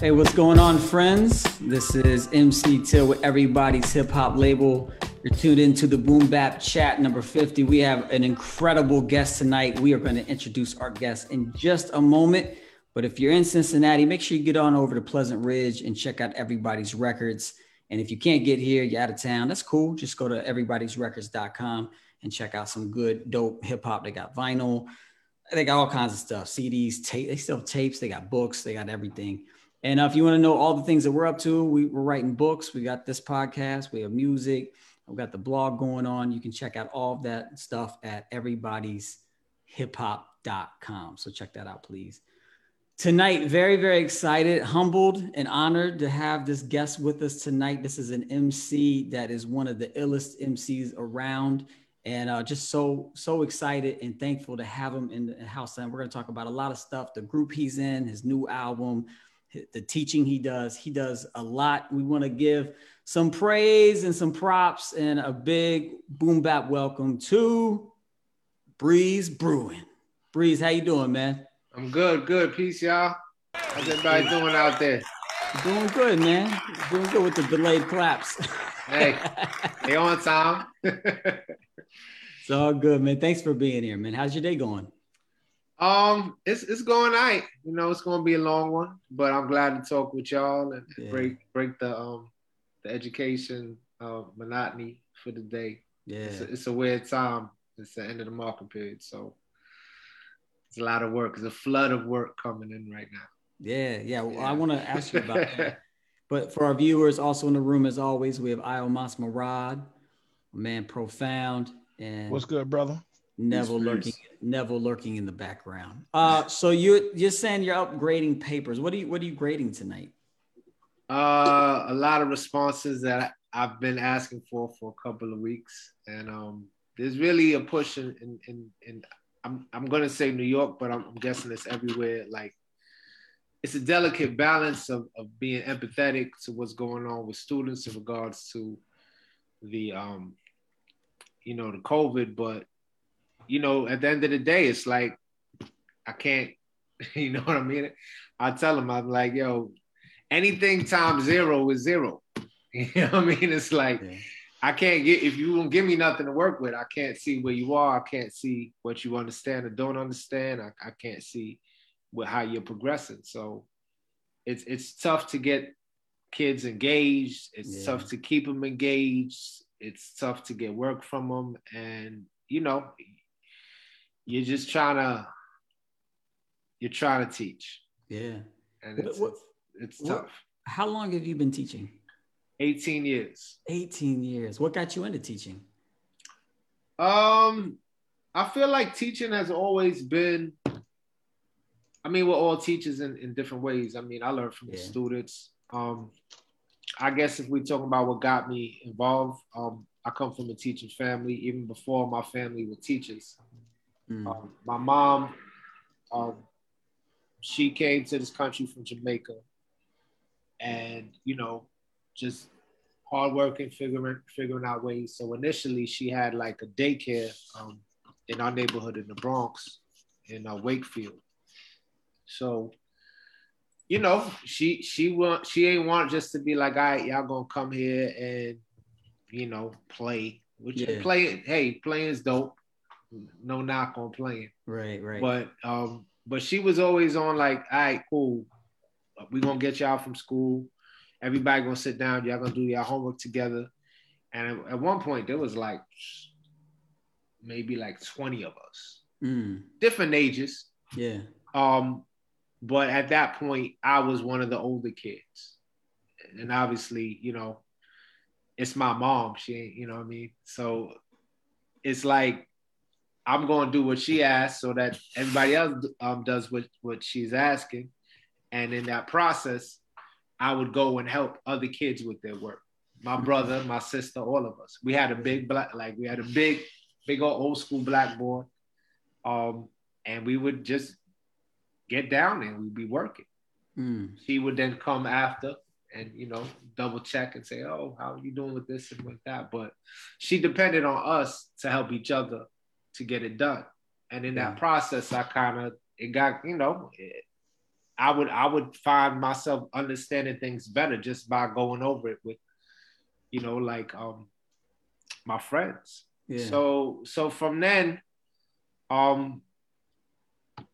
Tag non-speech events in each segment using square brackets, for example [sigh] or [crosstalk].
Hey, what's going on, friends? This is MC Till with everybody's hip hop label. You're tuned into the Boom Bap Chat number 50. We have an incredible guest tonight. We are going to introduce our guest in just a moment. But if you're in Cincinnati, make sure you get on over to Pleasant Ridge and check out everybody's records. And if you can't get here, you're out of town, that's cool. Just go to everybody'srecords.com and check out some good, dope hip hop. They got vinyl, they got all kinds of stuff CDs, tape, they still have tapes, they got books, they got everything. And uh, if you want to know all the things that we're up to, we, we're writing books. We got this podcast, we have music, we've got the blog going on. You can check out all of that stuff at everybody'shiphop.com. So check that out, please. Tonight, very, very excited, humbled, and honored to have this guest with us tonight. This is an MC that is one of the illest MCs around and uh, just so so excited and thankful to have him in the house and we're going to talk about a lot of stuff the group he's in his new album the teaching he does. He does a lot. We want to give some praise and some props and a big boom bap welcome to Breeze Brewin. Breeze, how you doing, man? I'm good, good. Peace, y'all. How's everybody doing out there? Doing good, man. Doing good with the delayed claps. hey, they on time. [laughs] it's all good, man. Thanks for being here, man. How's your day going? Um, it's it's going right. You know, it's gonna be a long one, but I'm glad to talk with y'all and yeah. break break the um the education uh, monotony for the day. Yeah, it's a, it's a weird time. It's the end of the market period, so it's a lot of work. There's a flood of work coming in right now. Yeah, yeah. Well, yeah. I want to ask you about that. [laughs] But for our viewers, also in the room as always, we have Iomos Marad, a man profound, and what's good, brother? Neville lurking, Neville lurking in the background. Uh, so you you're saying you're upgrading papers. What are you what are you grading tonight? Uh, a lot of responses that I've been asking for for a couple of weeks, and um, there's really a push in in, in, in I'm I'm gonna say New York, but I'm, I'm guessing it's everywhere. Like it's a delicate balance of, of being empathetic to what's going on with students in regards to the um you know the COVID, but you know, at the end of the day, it's like I can't, [laughs] you know what I mean? I tell them, I'm like, yo, anything times zero is zero. [laughs] You know what I mean? It's like yeah. I can't get if you don't give me nothing to work with, I can't see where you are. I can't see what you understand or don't understand. I, I can't see what how you're progressing. So it's it's tough to get kids engaged. It's yeah. tough to keep them engaged. It's tough to get work from them, and you know, you're just trying to you're trying to teach. Yeah. And it's, what, it's, it's what, tough. How long have you been teaching? 18 years. 18 years. What got you into teaching? Um, I feel like teaching has always been. I mean, we're all teachers in, in different ways. I mean, I learned from yeah. the students. Um, I guess if we're talking about what got me involved, um, I come from a teaching family. Even before my family were teachers, Mm. Um, my mom, um, she came to this country from Jamaica, and you know, just hardworking, figuring figuring out ways. So initially, she had like a daycare um, in our neighborhood in the Bronx, in uh, Wakefield. So, you know, she she want she ain't want just to be like, all right, y'all gonna come here and you know play. Which yeah. play, hey, playing is dope no knock on playing. Right, right. But um, but she was always on like, all right, cool. We're gonna get y'all from school. Everybody gonna sit down, y'all gonna do your homework together. And at one point there was like maybe like 20 of us. Mm. Different ages. Yeah. Um, but at that point, I was one of the older kids. And obviously, you know, it's my mom. She ain't, you know what I mean? So it's like I'm going to do what she asks so that everybody else um, does what, what she's asking. And in that process, I would go and help other kids with their work. My brother, my sister, all of us. We had a big black, like we had a big, big old old school blackboard. Um, and we would just get down and we'd be working. Mm. She would then come after and you know double check and say, "Oh, how are you doing with this and with that?" But she depended on us to help each other to get it done. And in that process, I kind of it got you know, it, I would I would find myself understanding things better just by going over it with, you know, like um my friends. Yeah. So so from then, um,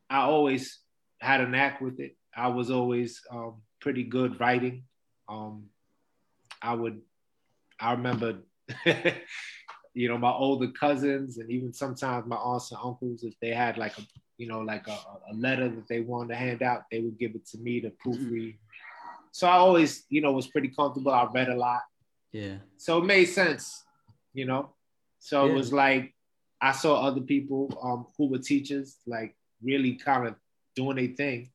I always had a knack with it. I was always um, pretty good writing. Um, I would, I remember, [laughs] you know, my older cousins and even sometimes my aunts and uncles, if they had like a, you know, like a, a letter that they wanted to hand out, they would give it to me to proofread. So I always, you know, was pretty comfortable. I read a lot. Yeah. So it made sense, you know. So yeah. it was like I saw other people um, who were teachers, like really kind of doing a thing.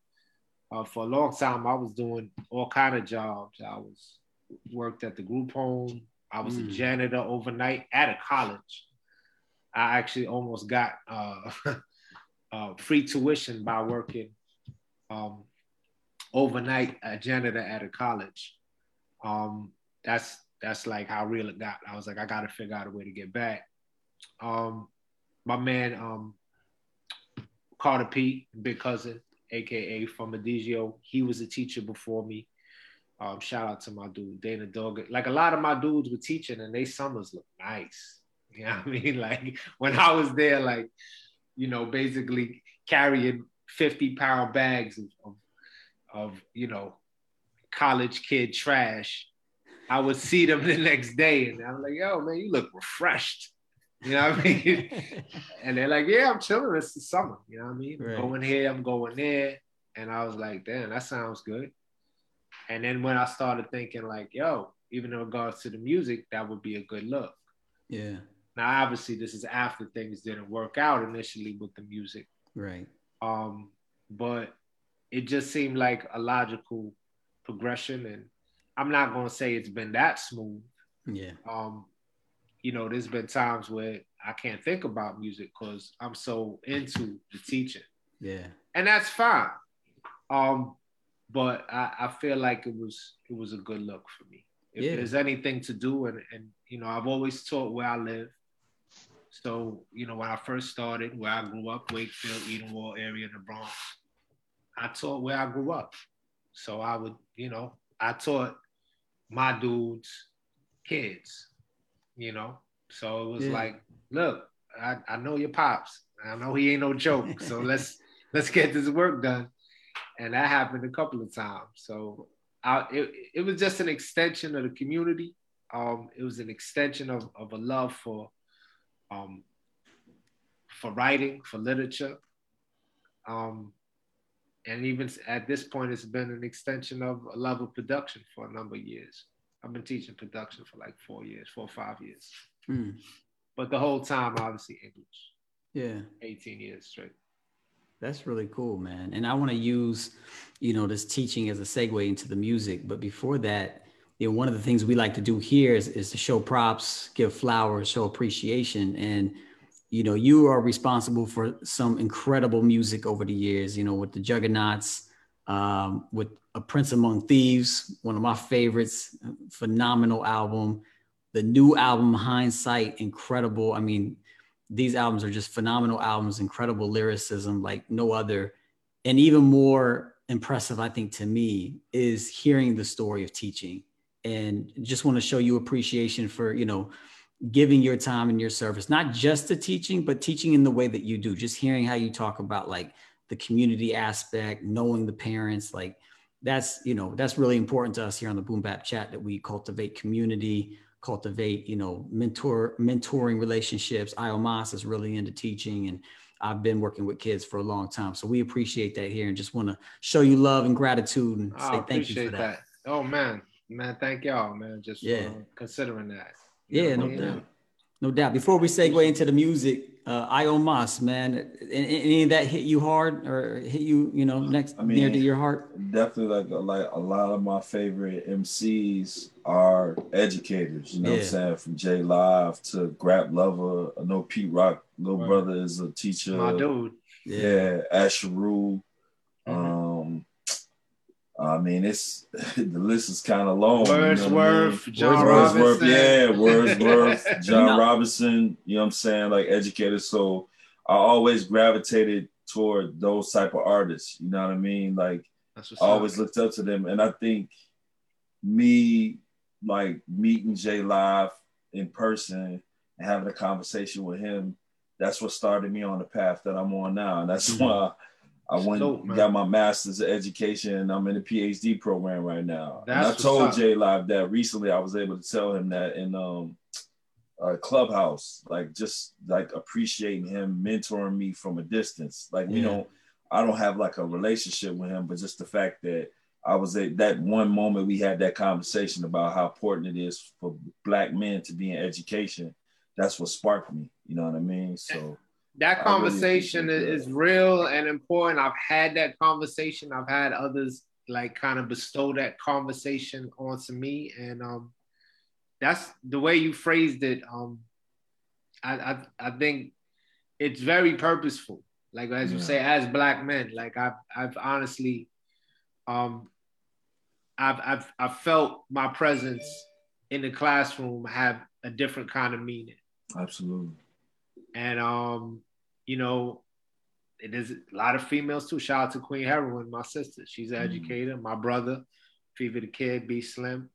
Uh, for a long time, I was doing all kind of jobs. I was worked at the group home. I was mm. a janitor overnight at a college. I actually almost got uh, [laughs] uh, free tuition by working um, overnight a janitor at a college. Um, that's that's like how real it got. I was like, I got to figure out a way to get back. Um, my man um, Carter P, big cousin, aka from Adigio, he was a teacher before me. Um, shout out to my dude Dana Dog. Like a lot of my dudes were teaching, and they summers look nice. [laughs] You know what I mean? Like when I was there, like you know, basically carrying fifty pound bags of, of, of you know college kid trash. I would see them [laughs] the next day, and I'm like, "Yo, man, you look refreshed." You know what I mean? [laughs] and they're like, yeah, I'm chilling. It's the summer. You know what I mean? Right. Going here, I'm going there. And I was like, damn, that sounds good. And then when I started thinking, like, yo, even in regards to the music, that would be a good look. Yeah. Now, obviously, this is after things didn't work out initially with the music. Right. Um, but it just seemed like a logical progression. And I'm not gonna say it's been that smooth. Yeah. Um, you know, there's been times where I can't think about music because I'm so into the teaching. Yeah. And that's fine. Um, but I, I feel like it was it was a good look for me. If yeah. there's anything to do, and and you know, I've always taught where I live. So, you know, when I first started, where I grew up, Wakefield, Edenwald area in the Bronx, I taught where I grew up. So I would, you know, I taught my dudes kids you know. So it was yeah. like, look, I, I know your pops. I know he ain't no joke. So [laughs] let's let's get this work done. And that happened a couple of times. So I, it, it was just an extension of the community. Um, it was an extension of, of a love for um, for writing, for literature. Um, and even at this point, it's been an extension of a love of production for a number of years. I've been teaching production for like four years, four or five years. Mm. But the whole time, obviously, English. Yeah. 18 years straight. That's really cool, man. And I want to use, you know, this teaching as a segue into the music. But before that, you know, one of the things we like to do here is, is to show props, give flowers, show appreciation. And, you know, you are responsible for some incredible music over the years, you know, with the Juggaknots, um, with A Prince Among Thieves, one of my favorites, phenomenal album. The new album, Hindsight, incredible. I mean, these albums are just phenomenal albums, incredible lyricism like no other. And even more impressive, I think, to me, is hearing the story of teaching. And just want to show you appreciation for, you know, giving your time and your service, not just to teaching, but teaching in the way that you do. Just hearing how you talk about like the community aspect, knowing the parents, like that's you know that's really important to us here on the Boom Bap Chat that we cultivate community, cultivate you know mentor mentoring relationships. Iomos is really into teaching, and I've been working with kids for a long time, so we appreciate that here, and just want to show you love and gratitude and oh, say thank you for that. that. Oh man, man, thank y'all, man, just yeah. considering that. You yeah, no doubt. No doubt. Before we segue into the music, uh, Iomos, man, any of that hit you hard or hit you, you know, next I mean, near to your heart? Definitely, like like a lot of my favorite MCs are educators. You know, yeah. what I'm saying from J Live to Grap Luva. I know Pete Rock, little right. brother, is a teacher. My dude. Yeah, yeah Asheru. Mm-hmm. Um, I mean, it's [laughs] the list is kind of long. Wordsworth, you know I mean? John Wordsworth, Robinson. yeah, Wordsworth, [laughs] John no. Robinson. You know what I'm saying? Like educated. So I always gravitated toward those type of artists. You know what I mean? Like I always looked up to them, and I think me like meeting J Live in person and having a conversation with him, that's what started me on the path that I'm on now. And that's mm-hmm. why I went Dope, got my master's of education. I'm in a PhD program right now. That's and I told J Live that recently. I was able to tell him that in um uh, clubhouse, like just like appreciating him, mentoring me from a distance. Like yeah. you know, I don't have like a relationship with him, but just the fact that I was at that one moment we had that conversation about how important it is for black men to be in education. That's what sparked me. You know what I mean? So that conversation really is real and important. I've had that conversation. I've had others like kind of bestow that conversation onto me, and um, that's the way you phrased it. Um, I I, I think it's very purposeful. Like as you say, as black men, like I've I've honestly um, I've, I've, I've felt my presence in the classroom have a different kind of meaning. Absolutely. And, um, you know, it is a lot of females too. Shout out to Queen Herawin, my sister. She's an mm educator. My brother, Fever the Kid, B Slim.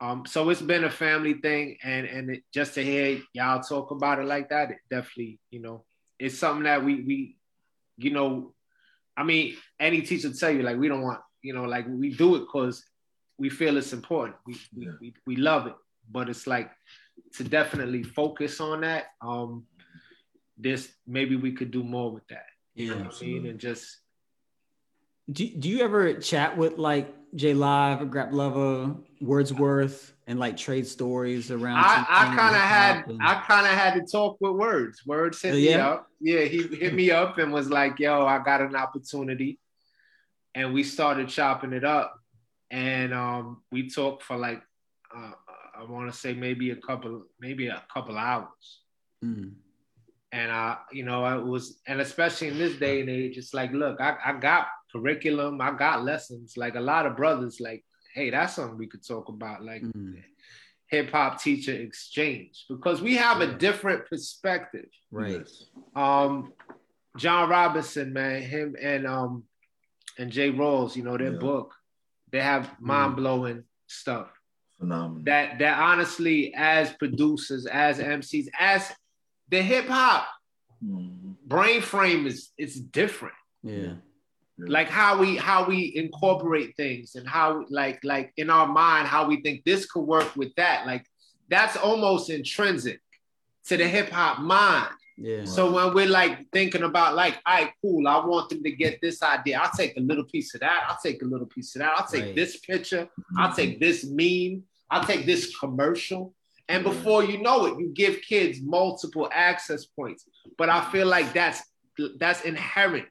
Um, so it's been a family thing, and and it, just to hear y'all talk about it like that, it definitely, you know, it's something that we we, you know, I mean, any teacher tell you like we don't want you know, like we do it because we feel it's important. We, yeah. we, we, we love it, but it's like to definitely focus on that. Um, this maybe we could do more with that. You yeah, know what I mean? And just do, do you ever chat with like J Live, Grap Luva, Wordsworth, and like trade stories around? I, I kind of had and... I kind of had to talk with Words. Words hit oh, yeah? me up. Yeah, he hit me up and was like, "Yo, I got an opportunity." and we started chopping it up, and um, we talked for like uh, I want to say maybe a couple, maybe a couple hours. Mm. And I, you know, I was, and especially in this day and age, it's like, look, I, I got curriculum, I got lessons. Like a lot of brothers, like, hey, that's something we could talk about, like mm. hip hop teacher exchange, because we have a different perspective. Right. Um, John Robinson, man, him and um and J Rawls, you know, their yeah. book, they have mm-hmm. mind blowing stuff. Phenomenal. That that honestly, as producers, as MCs, as the hip hop mm-hmm. brain frame is it's different. Yeah. Like how we how we incorporate things and how like like in our mind how we think this could work with that like that's almost intrinsic to the hip hop mind. Yeah. So when we're like thinking about like, all right, cool, I want them to get this idea. I'll take a little piece of that. I'll take a little piece of that. I'll take right. this picture. I'll take this meme. I'll take this commercial. And before you know it, you give kids multiple access points. But I feel like that's that's inherent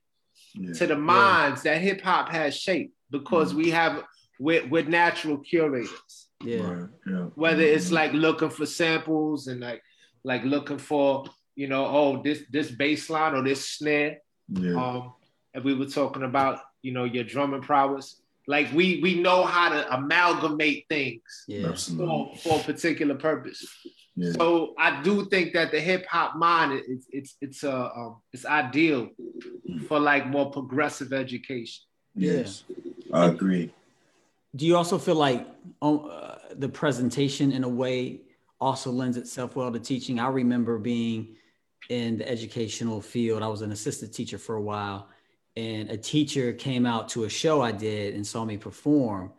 yeah. to the minds yeah. that hip hop has shaped because mm-hmm. we have we're, we're natural curators. Yeah. Right. yeah. Whether it's like looking for samples and like like looking for you know, oh, this this bass line or this snare. Yeah. Um, and we were talking about, you know, your drumming prowess. Like we we know how to amalgamate things yeah. for, for a particular purpose. Yeah. So I do think that the hip hop mind it's it's it's a uh, um, it's ideal for like more progressive education. Yes, yeah. I agree. Do you also feel like um, uh, the presentation in a way also lends itself well to teaching? I remember being in the educational field. I was an assistant teacher for a while, and a teacher came out to a show I did and saw me perform.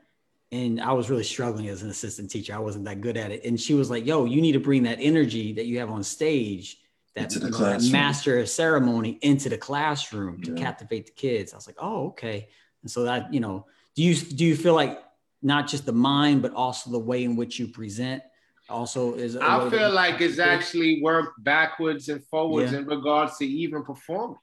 And I was really struggling as an assistant teacher. I wasn't that good at it. And she was like, Yo, you need to bring that energy that you have on stage, that, you know, that master ceremony into the classroom to captivate the kids. I was like, Oh, okay. And so that, you know, do you do you feel like not just the mind, but also the way in which you present also is I feel like it's actually worked backwards and forwards yeah. in regards to even performing.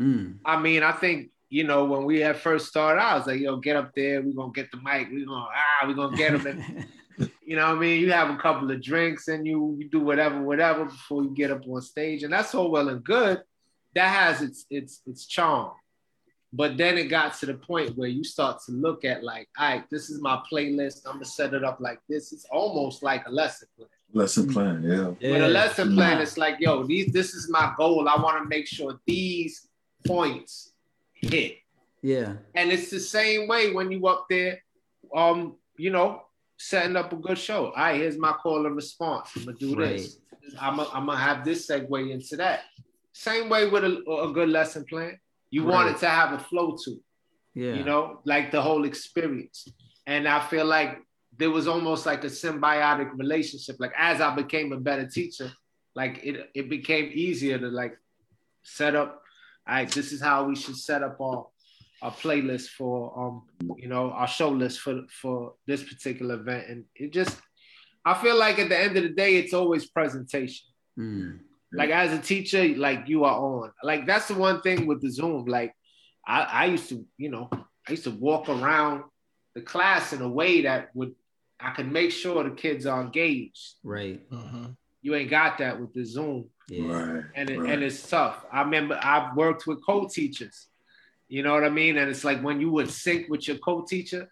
Mm. I mean, I think you know when we had first started, I was like, "Yo, get up there. We're gonna get the mic. We're gonna ah, we're gonna get them." And, [laughs] you know, what I mean, you have a couple of drinks and you, you do whatever, whatever before you get up on stage, and that's all well and good. That has its its its charm. But then it got to the point where you start to look at like, all right, this is my playlist. I'm gonna set it up like this. It's almost like a lesson plan. Lesson plan, yeah. yeah. But a lesson plan, yeah. it's like, yo, these this is my goal. I want to make sure these points hit. Yeah. And it's the same way when you up there, um, you know, setting up a good show. All right, here's my call and response. I'm gonna do Right. this. I'm gonna, I'm gonna have this segue into that. Same way with a, a good lesson plan. You want it to have a flow to Yeah. you know, like the whole experience. And I feel like there was almost like a symbiotic relationship. Like as I became a better teacher, like it it became easier to like set up. All right, this is how we should set up our our playlist for um you know our show list for for this particular event. And it just I feel like at the end of the day, it's always presentation Mm. like as a teacher like you are on like that's the one thing with the zoom like i i used to you know i used to walk around the class in a way that would i could make sure the kids are engaged Right. you ain't got that with the zoom Yeah. Right. and it, right. and it's tough i remember i've worked with co-teachers you know what i mean and it's like when you would sync with your co-teacher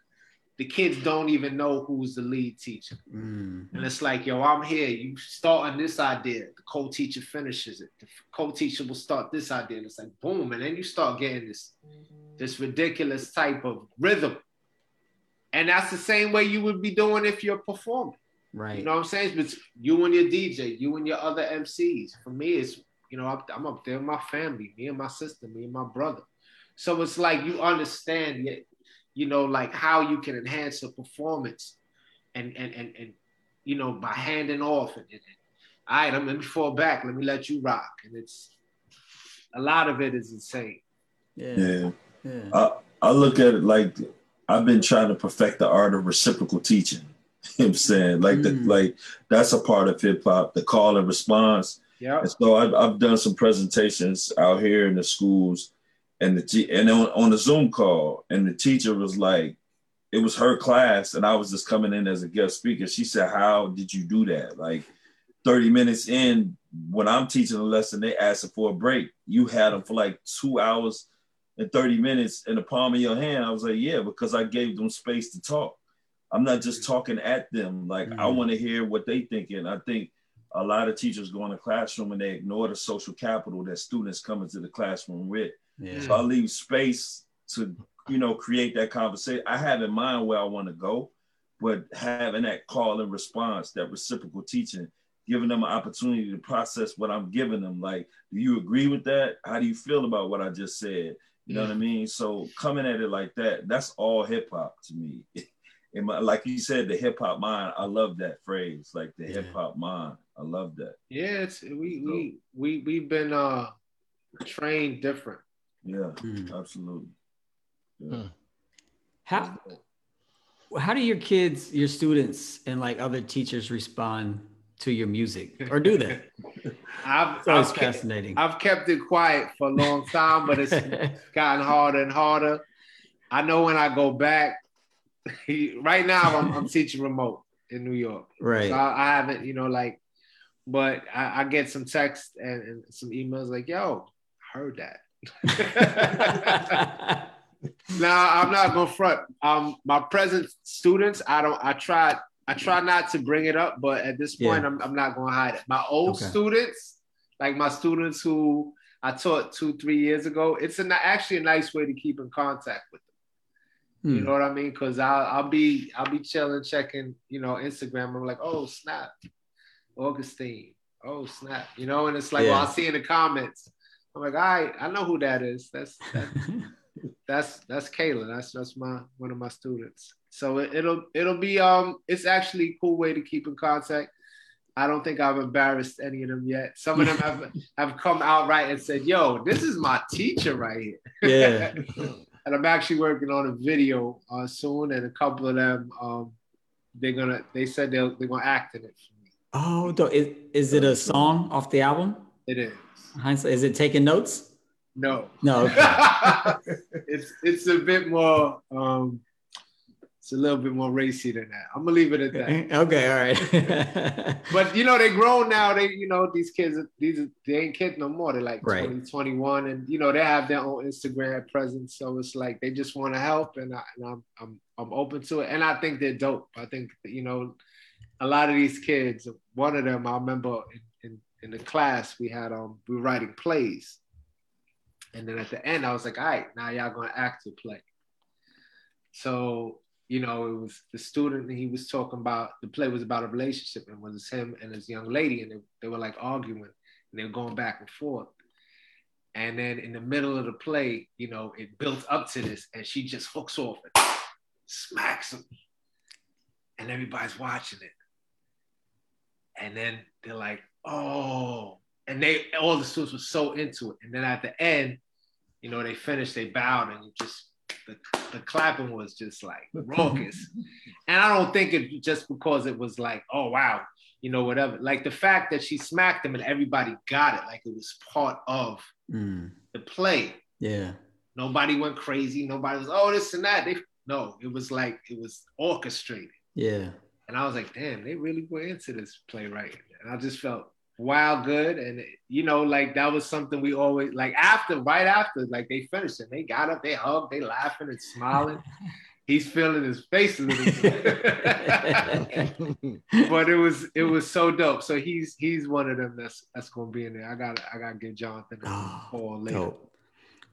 the kids don't even know who's the lead teacher Mm. and it's like, yo, I'm here. You start on this idea. The co-teacher finishes it. The co-teacher will start this idea. And it's like boom. And then you start getting this, this ridiculous type of rhythm. And that's the same way you would be doing if you're performing. Right. You know what I'm saying? It's you and your DJ, you and your other MCs. For me, it's you know, I'm, I'm up there with my family, me and my sister, me and my brother. So it's like you understand, yet, you know, like how you can enhance a performance, and and and and you know by handing off. And, and, and all right, I'm let me fall back. Let me let you rock. And it's a lot of it is insane. yeah. Yeah. Yeah. I, I look at it like I've been trying to perfect the art of reciprocal teaching. [laughs] You know what I'm saying? Like the, Mm. like that's a part of hip hop, the call and response. Yeah. And so I've, I've done some presentations out here in the schools and the te- and on, on the Zoom call, and the teacher was like, it was her class, and I was just coming in as a guest speaker. She said, How did you do that? Like 30 minutes in, when I'm teaching a lesson, they asked for a break. You had them for like two hours and 30 minutes in the palm of your hand. I was like, Yeah, because I gave them space to talk. I'm not just talking at them. Like I Mhm. want to hear what they thinking. I think a lot of teachers go in the classroom and they ignore the social capital that students come into the classroom with. Yeah. So I leave space to, you know, create that conversation. I have in mind where I want to go, but having that call and response, that reciprocal teaching, giving them an opportunity to process what I'm giving them. Like, do you agree with that? How do you feel about what I just said? You know what I mean? So coming at it like that, that's all hip hop to me. [laughs] In my, like you said, the hip hop mind. I love that phrase, like the Yeah. hip hop mind. I love that. Yeah. It's we we we we've been uh trained different. Yeah, Mm. absolutely. Yeah. How how do your kids, your students, and like other teachers respond to your music, or do they? [laughs] I've, It's always I've, kept, fascinating. I've kept it quiet for a long time, but it's [laughs] gotten harder and harder. I know when I go back, right now I'm, I'm [laughs] teaching remote in New York. right. So I, I haven't, you know, like, but I, I get some text and, and some emails like, yo, I heard that. [laughs] Now I'm not gonna front. Um, my present students, I don't. I try. I try not to bring it up, but at this point, Yeah. I'm, I'm not gonna hide it. My old Okay. students, like my students who I taught two, three years ago, it's a, actually a nice way to keep in contact with them. You Hmm. know what I mean? Because I'll, I'll be I'll be chilling, checking, you know, Instagram. I'm like, oh snap, Augustine. Oh snap, you know, and it's like, well, I'll see in the comments. I'm like, all right, I know who that is. That's that, [laughs] that's that's Kayla. That's that's my one of my students. So it, it'll it'll be um it's actually a cool way to keep in contact. I don't think I've embarrassed any of them yet. Some of them [laughs] have have come outright and said, "Yo, this is my teacher right here." yeah. [laughs] and I'm actually working on a video uh, soon, and a couple of them um they're gonna they said they'll they're gonna act in it for me. Oh, is, is it a song off the album? It is Is it taking notes? no, No. okay. [laughs] it's it's a bit more um it's a little bit more racy than that. I'm gonna leave it at that. [laughs] okay. All right. [laughs] But you know, they grown now. They, you know, these kids, these they ain't kids no more. They're like Right. 20, 21, and you know, they have their own Instagram presence. So it's like they just want to help, and, I, and I'm, I'm, I'm open to it. And I think they're dope. I think you know, a lot of these kids. One of them, I remember in, in, in the class we had, um, we were writing plays, And then at the end, I was like, all right, now y'all gonna act to play. So, you know, it was the student and he was talking about, the play was about a relationship and it was him and his young lady, and they, they were like arguing and they were going back and forth. And then in the middle of the play, you know, it built up to this, and she just hooks off and smacks him. And everybody's watching it. And then they're like, oh, and they all the students were so into it. And then at the end, you know, they finished, they bowed, and just the, the clapping was just like [laughs] raucous. and I don't think it just because it was like, oh wow, you know, whatever. Like the fact that she smacked him and everybody got it, like it was part of mm. the play. Yeah. Nobody went crazy. Nobody was, oh, this and that. They no, it was like it was orchestrated. Yeah. And I was like, damn, they really were into this play right. And I just felt wow good. And you know, like that was something we always like after, right after, like they finished and They got up, they hugged, they laughing and smiling. [laughs] He's feeling his face a little bit. [laughs] [laughs] but it was it was so dope. So he's he's one of them that's that's gonna be in there. I gotta I gotta get Jonathan a [gasps] call later. Dope.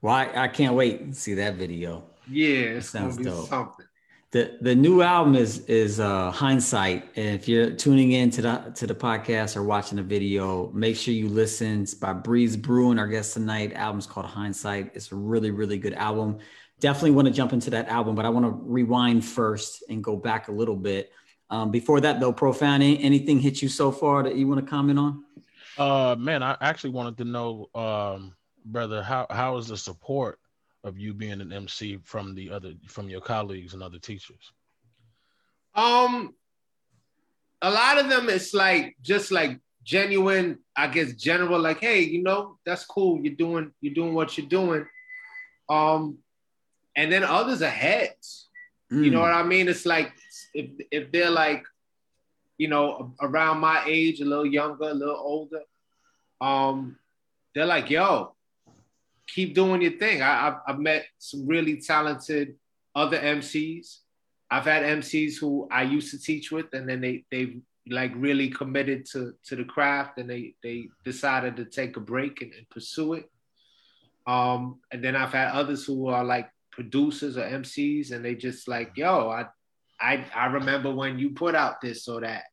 Well, I, I, can't wait to see that video. Yeah, it sounds dope. something the the new album is is uh, hindsight. And if you're tuning in to the to the podcast or watching the video, make sure you listen. It's by Breeze Brewin, our guest tonight. Album's called Hindsight. It's a really really good album. Definitely want to jump into that album, but I want to rewind first and go back a little bit. Um, before that, though, profound. Anything hit you so far that you want to comment on? Uh, man, I actually wanted to know, um, brother, how how is the support of you being an MC from the other from your colleagues and other teachers? Um, a lot of them it's like just like genuine, I guess general, like, hey, you know, that's cool. You're doing you're doing what you're doing. Um, and then others are heads. Mm. You know mm. what I mean? It's like if if they're like, you know, around my age, a little younger, a little older, um, they're like, yo, keep doing your thing. I, I've, I've met some really talented other MCs. I've had MCs who I used to teach with, and then they they like really committed to to the craft, and they they decided to take a break and, and pursue it. Um, and then I've had others who are like producers or MCs, and they just like, yo, I I I remember when you put out this or that.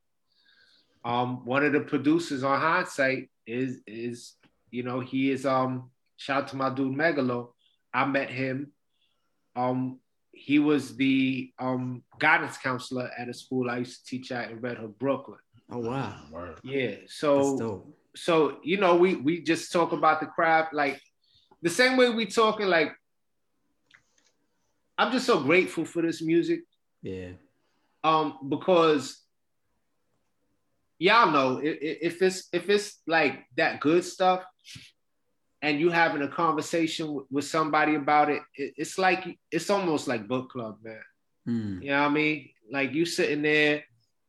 Um, one of the producers on hindsight is is you know he is um Shout out to my dude Megalo. I met him. Um, he was the um, guidance counselor at a school I used to teach at in Red Hook, Brooklyn. Oh wow! Yeah. So so you know we we just talk about the craft like the same way we talking like I'm just so grateful for this music. Yeah. Um, because y'all know if it's if it's like that good stuff, and you having a conversation with somebody about it, it's like it's almost like book club, man. Mm. You know what I mean? Like you sitting there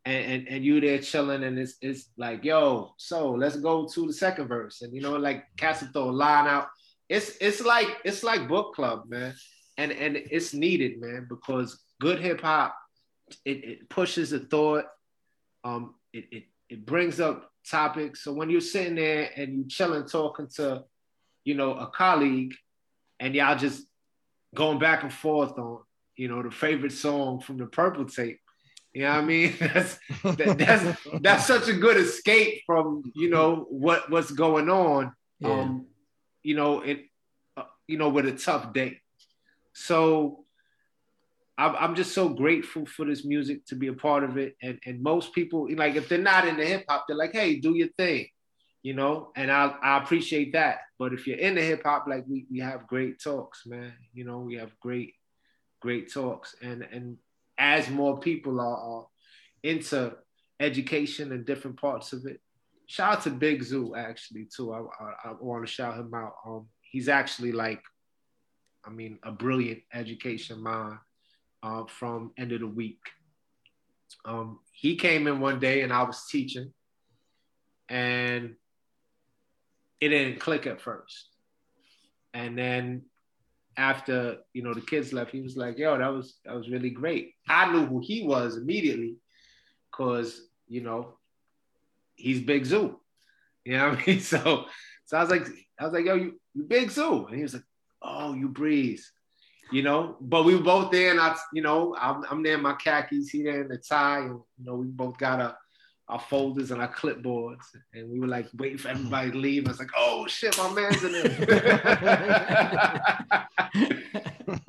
and, and, and you there chilling, and it's it's like, yo, so let's go to the second verse, and you know, like Castle throw a line out. It's it's like it's like book club, man, and and it's needed, man, because good hip hop it, it pushes the thought, um, it, it it brings up topics. So when you're sitting there and you chilling, talking to you know, a colleague and y'all just going back and forth on, you know, the favorite song from the purple tape. You know what I mean? [laughs] That's that, that's that's such a good escape from, you know, what what's going on. Yeah. Um, you know, it uh, you know, with a tough day. So I'm, I'm just so grateful for this music to be a part of it. And and most people, like if they're not into hip hop, they're like, hey, do your thing you know, and I, I appreciate that. But if you're into hip hop, like we, we have great talks, man. You know, we have great, great talks. And and as more people are, are into education and different parts of it, shout out to Big Zoo actually too. I, I, I want to shout him out. Um, he's actually like, I mean, a brilliant education mind uh, from end of the week. Um, he came in one day and I was teaching, and it didn't click at first. And then after you know the kids left, he was like, "Yo, that was that was really great." I knew who he was immediately, cause you know he's Big Zoo. You know what I mean? [laughs] So so I was like, I was like, "Yo, you, you Big Zoo," and he was like, oh, you breeze, you know. But we were both there, and I, you know, I'm, I'm there in my khakis, he there in the tie, and you know, we both got a our folders and our clipboards, and we were like waiting for everybody to leave. I was like, "Oh shit, my man's in there,"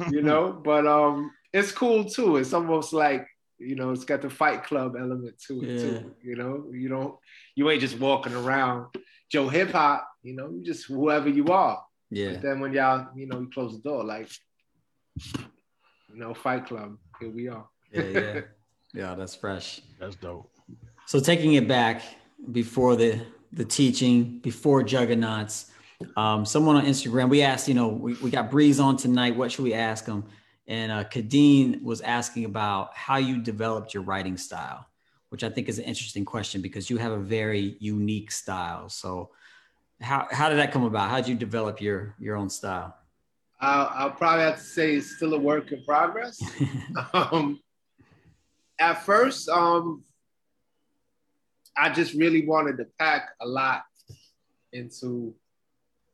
[laughs] you know. But um, it's cool too. It's almost like you know, it's got the Fight Club element to it Yeah. too. You know, you don't, you ain't just walking around Joe Hip Hop. You know, you just whoever you are. yeah. But then when y'all, you know, you close the door, like, you know, Fight Club, here we are. Yeah, yeah. [laughs] Yeah, that's fresh. That's dope. So taking it back before the the teaching, before Juggaknots, um, someone on Instagram, we asked, you know, we, we got Breeze on tonight. What should we ask him? And uh, Kadeen was asking about how you developed your writing style, which I think is an interesting question because you have a very unique style. So how, how did that come about? How did you develop your, your own style? I'll, I'll probably have to say it's still a work in progress. [laughs] um, at first, um, I just really wanted to pack a lot into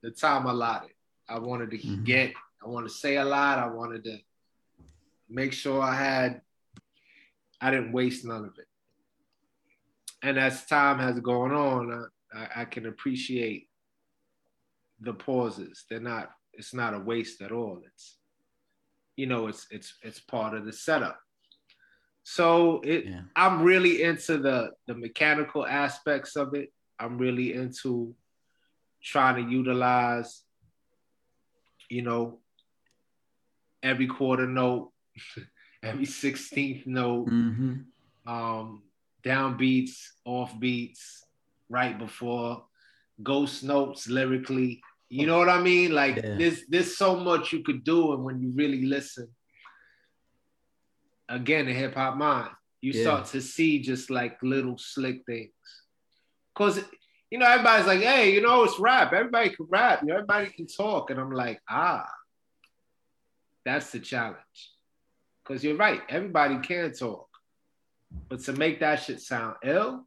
the time allotted. I wanted to Mhm. get, I wanted to say a lot. I wanted to make sure I had, I didn't waste none of it. And as time has gone on, I, I, I can appreciate the pauses. They're not, it's not a waste at all. It's, you know, it's it's it's part of the setup. So it Yeah. I'm really into the the mechanical aspects of it. I'm really into trying to utilize, you know, every quarter note, [laughs] every 16th note, hmm um, down beats, off beats, right before, ghost notes lyrically. You know what I mean? Like Yeah. there's there's so much you could do, and when you really listen, again, the hip hop mind, you Yeah. start to see just like little slick things. Cause you know, everybody's like, hey, you know, it's rap. Everybody can rap, you know, everybody can talk. And I'm like, ah, that's the challenge. Cause you're right, everybody can talk. But to make that shit sound ill,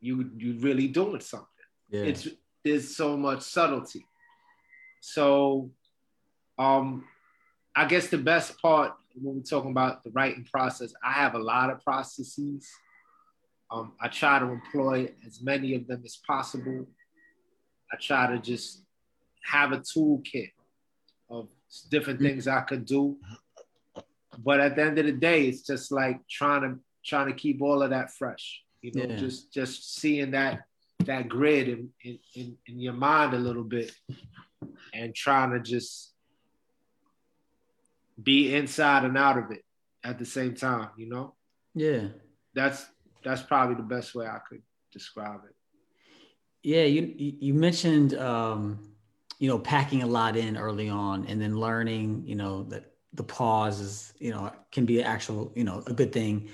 you you really doing something. Yeah. It's there's so much subtlety. So um I guess the best part when we're talking about the writing process, I have a lot of processes. Um, I try to employ as many of them as possible. I try to just have a toolkit of different things I could do. But at the end of the day, it's just like trying to trying to keep all of that fresh. You know, Yeah. just just seeing that that grid in, in, in, in your mind a little bit and trying to just be inside and out of it at the same time, you know? yeah. That's that's probably the best way I could describe it. Yeah, you you mentioned um, you know packing a lot in early on, and then learning you know that the pause is you know can be actual you know a good thing.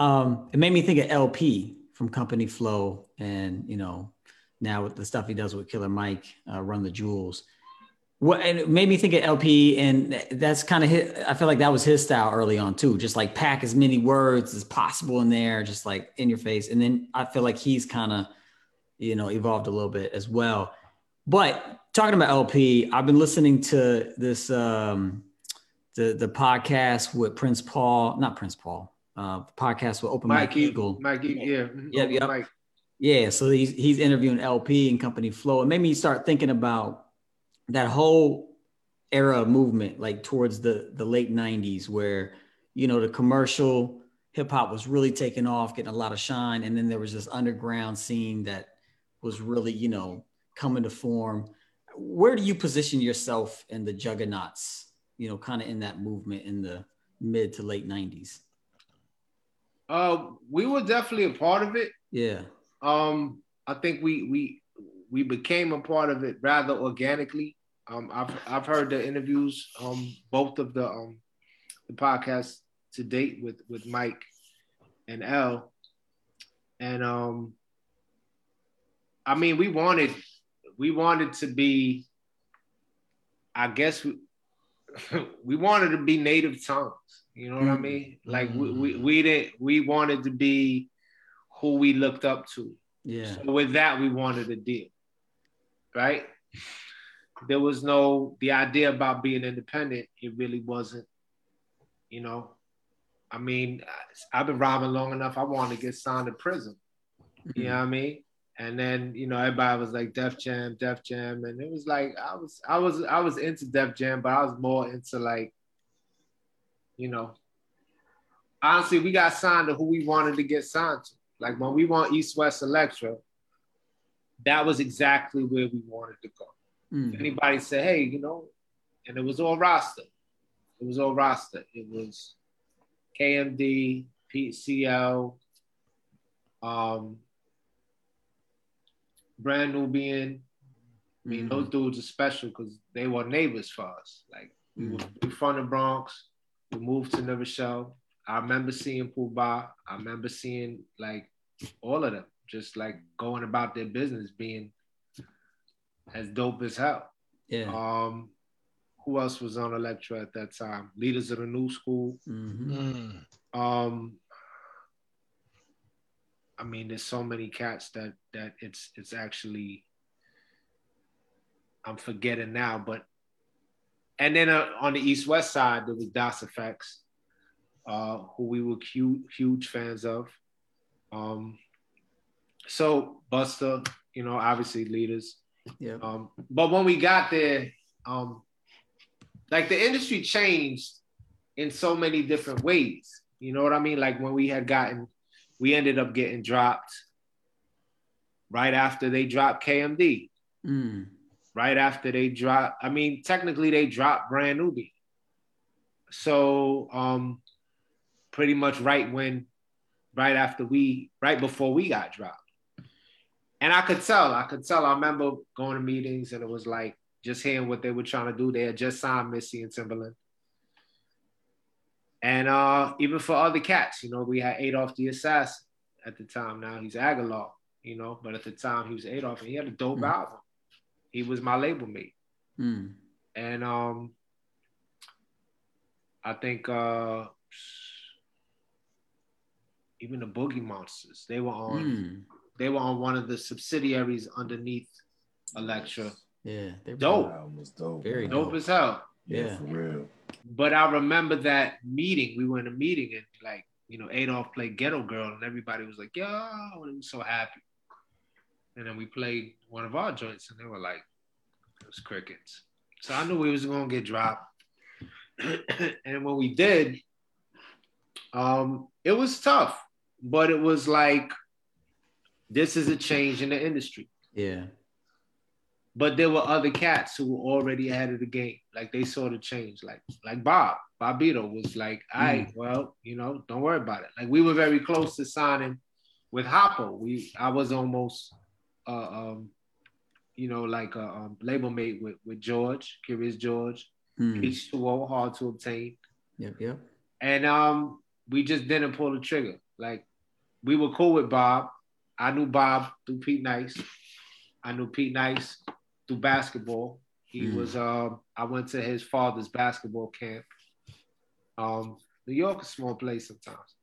Um, it made me think of El-P from Company Flow, and you know now with the stuff he does with Killer Mike, uh, Run the Jewels. What and it made me think of El-P, and that's kind of his. I feel like that was his style early on too. Just like pack as many words as possible in there, just like in your face. And then I feel like he's kind of you know, evolved a little bit as well. But talking about El-P, I've been listening to this um the the podcast with Prince Paul, not Prince Paul, uh podcast with Open Mike, Mike Eagle. Mike yeah. Yep, yep. Mike. Yeah, so he's he's interviewing LP and Company Flow. It made me start thinking about that whole era of movement, like towards the the late '90s, where you know the commercial hip hop was really taking off, getting a lot of shine, and then there was this underground scene that was really you know coming to form. Where do you position yourself in the Juggaknots? You know, kind of in that movement in the mid to late '90s. Uh we were definitely a part of it. Yeah, Um, I think we we we became a part of it rather organically. Um, I've I've heard the interviews, um, both of the um, the podcasts to date with with Mike and L, and um, I mean we wanted we wanted to be, I guess we [laughs] we wanted to be native tongues. You know what I Mm. mean? Like we, we we didn't we wanted to be who we looked up to. yeah, So with that, we wanted a deal, right? there was no the idea about being independent. It really wasn't, you know. I mean, I've been robbing long enough. I wanted to get signed to prison. Mm-hmm. You know what I mean? And then you know everybody was like Def Jam, Def Jam, and it was like I was I was I was into Def Jam, but I was more into like, you know, honestly, we got signed to who we wanted to get signed to. Like when we want East West Elektra, that was exactly where we wanted to go. Mm. If anybody said, hey, you know, and it was all roster. It was all roster. It was KMD, PCL, um, Brand Nubian. I mean, mm-hmm. those dudes are special because they were neighbors for us. Like we were from the Bronx. We moved to New Rochelle. I remember seeing Puba. I remember seeing like all of them just like going about their business being as dope as hell. Yeah. Um, who else was on Elektra at that time? Leaders of the New School. Mm-hmm. Mm. Um, I mean, there's so many cats that that it's it's actually I'm forgetting now, but and then uh, on the East West side there was Das EFX, uh, who we were huge, huge fans of. Um, so Buster, you know, obviously leaders. Yeah. Um, but when we got there, um, like the industry changed in so many different ways. You know what I mean? Like when we had gotten, we ended up getting dropped right after they dropped KMD. Mm. Right after they dropped, I mean, technically they dropped Brand Nubian. So um, pretty much right when, right after we, right before we got dropped. And I could tell, I could tell. I remember going to meetings and it was like just hearing what they were trying to do. They had just signed Missy and Timbaland. And uh, even for other cats, you know, we had Adolf the Assassin at the time. Now he's Aguilar, you know, but at the time he was Adolf and he had a dope mm. album. He was my label mate. Mm. And um, I think uh, even the Boogie Monsters, they were on mm. They were on one of the subsidiaries underneath Elektra. Yeah, they dope. dope. Very dope, dope as hell. Yeah. yeah, for real. But I remember that meeting. We were in a meeting and like you know Adolph played Ghetto Girl and everybody was like, "Yo," and was so happy. And then we played one of our joints and they were like, "It was crickets." So I knew we was gonna get dropped. [clears throat] and when we did, um, it was tough, but it was like this is a change in the industry. Yeah. But there were other cats who were already ahead of the game. Like they saw the change. Like like Bob, Bobbito was like, I right, mm. well, you know, don't worry about it. Like we were very close to signing with Hoppo. We I was almost uh, um, you know, like a um, label mate with, with George, Curious George, mm. H2O, hard to obtain. Yep, yep. And um, we just didn't pull the trigger. Like we were cool with Bob. I knew Bob through Pete Nice. I knew Pete Nice through basketball. He mm. was um, I went to his father's basketball camp. Um, New York is a small place sometimes.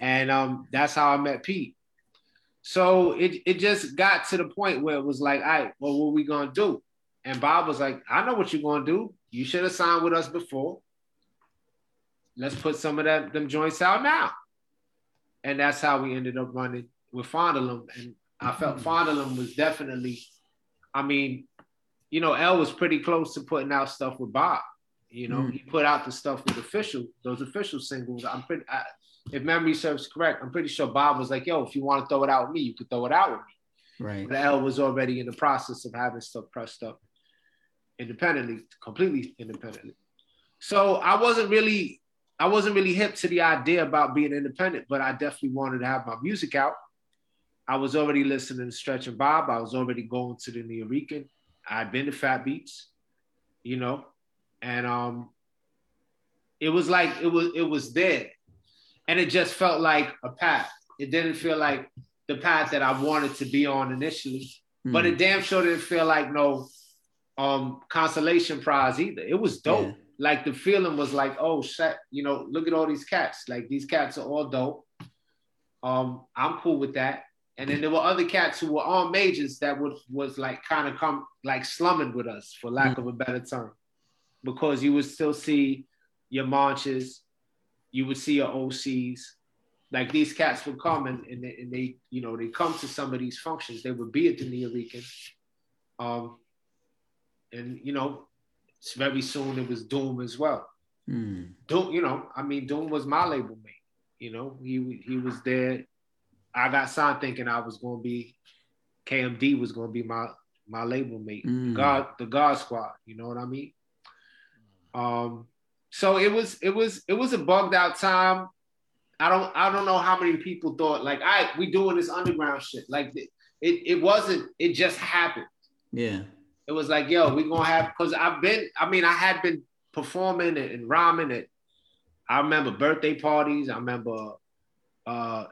And um, that's how I met Pete. So it, it just got to the point where it was like, all right, well, what are we gonna do? And Bob was like, I know what you're gonna do. You should have signed with us before. Let's put some of that them joints out now. And that's how we ended up running with Fondle 'Em. And I felt mm-hmm. Was definitely, I mean, you know, L was pretty close to putting out stuff with Bob. You know, mm. he put out the stuff with official, those official singles. I'm pretty, I, if memory serves correct, I'm pretty sure Bob was like, "Yo, if you want to throw it out with me, you could throw it out with me." Right. But L was already in the process of having stuff pressed up independently, completely independently. So I wasn't really, I wasn't really hip to the idea about being independent, but I definitely wanted to have my music out. I was already listening to Stretch and Bob. I was already going to the Nuyorican. I'd been to Fat Beats, you know, and um, it was like it was it was there, and it just felt like a path. It didn't feel like the path that I wanted to be on initially, mm. but it damn sure didn't feel like no um consolation prize either. It was dope. Yeah. Like the feeling was like, oh shit, you know, look at all these cats. Like these cats are all dope. Um, I'm cool with that and then there were other cats who were all majors that would was like kind of come like slumming with us, for lack of a better term, because you would still see your marches, you would see your OCs. Like these cats would come and, and, they, and they, you know, they come to some of these functions. They would be at the Nuyorican. Um, and you know, very soon it was Doom as well. Mm. Doom, you know, I mean, Doom was my label mate. You know, he he was there. I got signed thinking I was going to be KMD was going to be my my label mate, Mm. God, the God Squad. You know what I mean? Um, so it was it was it was a bugged out time. I don't I don't know how many people thought like I we doing this underground shit like it it, it wasn't it just happened Yeah. it was like, yo, we gonna have because I've been, I mean, I had been performing and, and rhyming it. I remember birthday parties. I remember uh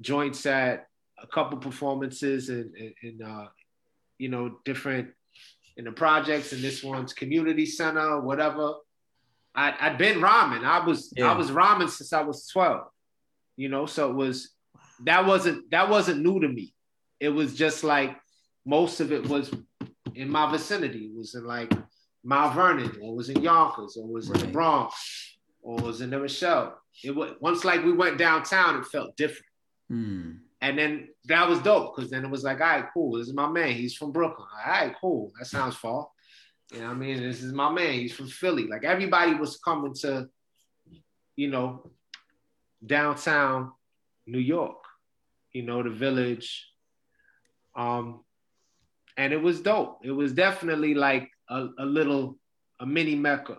joints at a couple performances and and uh, you know, different in the projects and this one's community center, whatever. I, I'd been rhyming. I was Yeah. I was rhyming since I was 12. You know, so it was that wasn't that wasn't new to me. It was just like most of it was in my vicinity. It was in like Mount Vernon, or it was in Yonkers, or it was in the Bronx, or it was in the Michelle. It was once like we went downtown, it felt different. Mm. And then that was dope because then it was like, all right, cool. This is my man. He's from Brooklyn. All right, cool. That sounds far. You know what I mean? This is my man. He's from Philly. Like everybody was coming to, you know, downtown New York, you know, the village. Um, and it was dope. It was definitely like a, a little, a mini Mecca,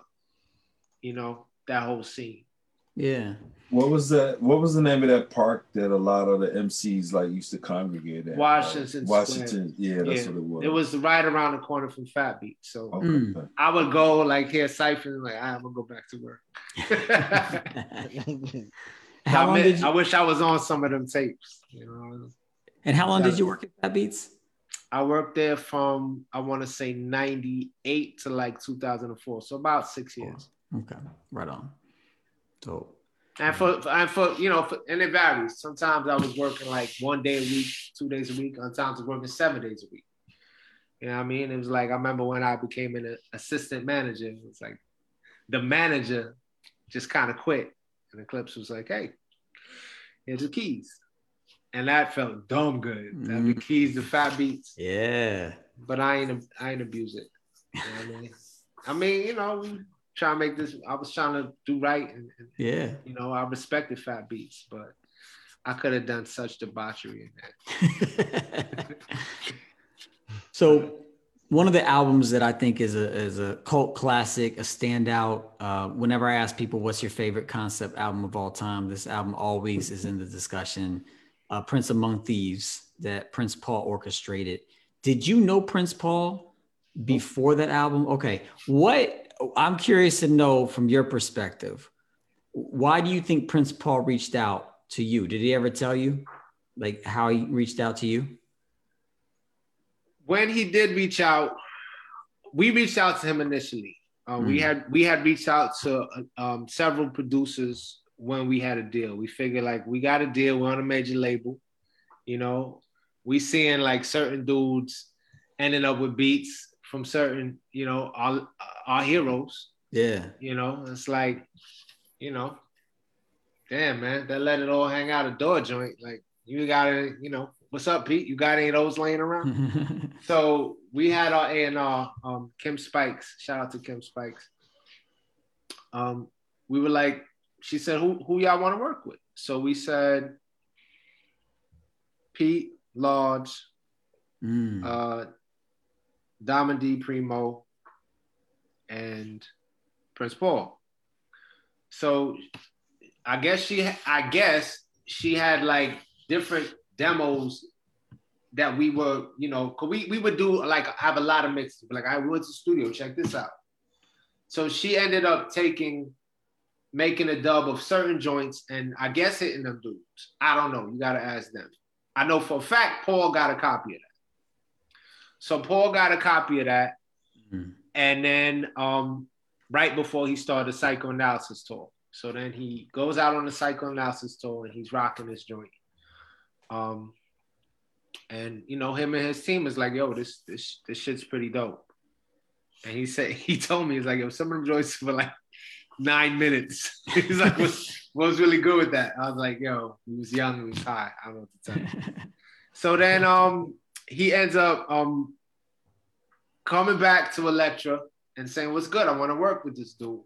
you know, that whole scene. Yeah. What was that? What was the name of that park that a lot of the MCs like used to congregate at? Washington Uh, Washington. Yeah, that's Yeah. what it was. It was right around the corner from Fat Beat. So Okay. Mm. I would go like hear Cypher, like I'm gonna go back to work. [laughs] how I, long mean, did I wish I was on some of them tapes. You know, and how long did you work at Fat Beats? I worked there from I want to say '98 to like 2004, so about six years. Okay. Right on. So And for and for you know, for, and it varies. Sometimes I was working like one day a week, two days a week. Sometimes I was working seven days a week. You know what I mean? It was like I remember when I became an assistant manager. It was like the manager just kind of quit, and Eclipse was like, "Hey, here's the keys," and that felt dumb good. That mm-hmm. the keys to Fat Beats, yeah. but I ain't I ain't abuse it. You know what I mean? I mean, you know, we try to make this. I was trying to do right, and, and Yeah. you know, I respected Fat Beats, but I could have done such debauchery in that. [laughs] so one of the albums that I think is a is a cult classic, a standout. Uh, whenever I ask people what's your favorite concept album of all time, this album always is in the discussion. Uh, Prince Among Thieves that Prince Paul orchestrated. Did you know Prince Paul before that album? Okay, what I'm curious to know from your perspective. Why do you think Prince Paul reached out to you? Did he ever tell you, like how he reached out to you? when he did reach out, we reached out to him initially. Uh, We Mm. had we had reached out to um, several producers when we had a deal. We figured like we got a deal. We're on a major label. You know, we seeing like certain dudes ending up with beats from certain, you know, our our heroes. Yeah. You know, it's like, you know, damn man, they let it all hang out a door joint. Like you gotta, you know, what's up, Pete? You got any of those laying around? [laughs] So we had our A and R, um, Kim Spikes. Shout out to Kim Spikes. Um, we were like, she said, "Who who y'all want to work with?" So we said, Pete Rock, Mm. uh, Diamond D Primo, and Prince Paul. So I guess she, I guess she had like different demos that we were, you know, cause we we would do like have a lot of mixes. Like I went to the studio, check this out. So she ended up taking, making a dub of certain joints, and I guess hitting them dudes. I don't know. You gotta ask them. I know for a fact Paul got a copy of that. So Paul got a copy of that, Mm. and then um, right before he started the psychoanalysis tour. So then he goes out on the psychoanalysis tour and he's rocking this joint. Um, and you know him and his team is like, "Yo, this this this shit's pretty dope." And he said [laughs] he told me he's like, "Yo, some of them joints for like nine minutes." [laughs] he's like, "Was was really good with that." I was like, "Yo, he was young, he was high. I don't know what to tell you." [laughs] so then um he ends up um coming back to Elektra and saying, "What's good? I want to work with this dude."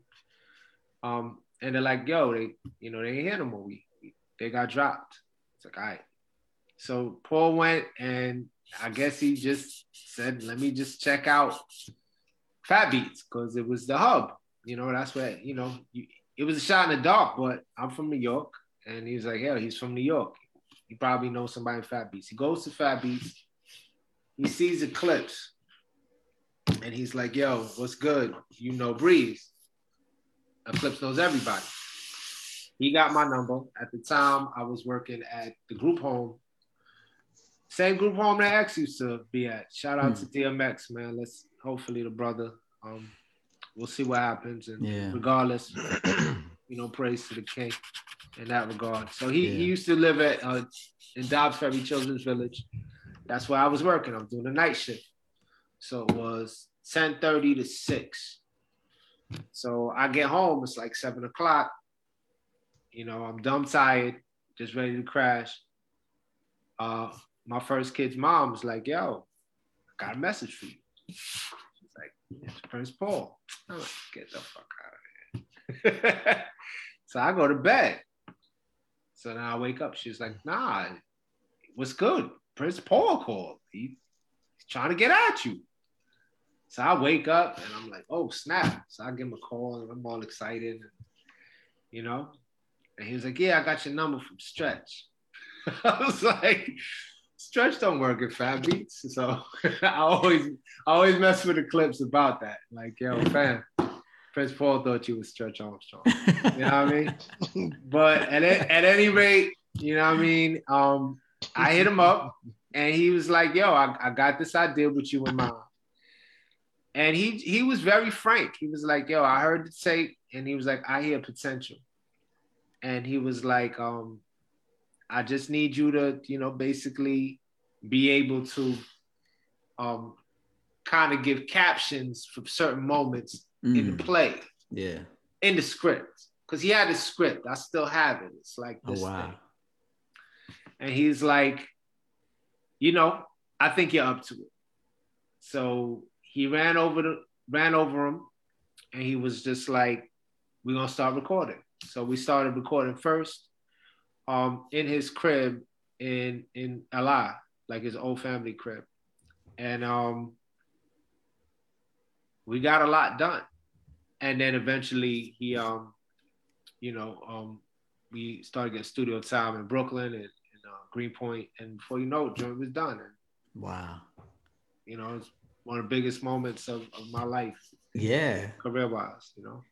Um, and they're like, "Yo, they, you know, they ain't here no more. We, we they got dropped." It's like, all right. So Paul went, and I guess he just said, "Let me just check out Fat Beats because it was the hub. You know, that's where you know you, it was a shot in the dark. But I'm from New York, and he was like, "Yeah, he's from New York. He probably knows somebody in Fat Beats." He goes to Fat Beats. He sees Eclipse and he's like, yo, what's good? You know Breeze. Eclipse knows everybody. He got my number. At the time, I was working at the group home. Same group home that X used to be at. Shout out to DMX, man. Let's hopefully the brother. Um, we'll see what happens. And Yeah. regardless, [clears throat] you know, praise to the king in that regard. So he, Yeah. he used to live at uh, in Dobbs Ferry Children's Village. That's where I was working. I'm doing the night shift. So it was 10:30 to 6. So I get home, it's like seven o'clock. You know, I'm dumb tired, just ready to crash. Uh my first kid's mom was like, yo, I got a message for you. She's like, it's Prince Paul. I'm like, get the fuck out of here. [laughs] so I go to bed. So then I wake up. She's like, nah, what's good? Prince Paul called. He, he's trying to get at you. So I wake up and I'm like, oh snap. So I give him a call and I'm all excited, and, you know. And he was like, yeah, I got your number from Stretch. [laughs] I was like, Stretch don't work at Fat Beats. So [laughs] I always I always mess with Eclipse about that. Like, yo, fam, Prince Paul thought you was Stretch Armstrong. You know what I mean? [laughs] But at, at any rate, you know what I mean? Um, I hit him up and he was like, yo, I, I got this idea with you in mind. And he he was very frank. He was like, yo, I heard the tape, and he was like, I hear potential. And he was like, um, I just need you to, you know, basically be able to um kind of give captions for certain moments in Mm, the play, yeah. in the script. Because he had a script. I still have it. It's like Oh this wow. thing. And he's like, you know, I think you're up to it. So he ran over the ran over him and he was just like, We're gonna start recording. So we started recording first um in his crib in in LA, like his old family crib. And um we got a lot done. And then eventually he um, you know, um we started getting studio time in Brooklyn and, and uh, Greenpoint, and before you know it, joint was done. And Wow. you know, it's one of the biggest moments of, of my life, Yeah. career wise, you know.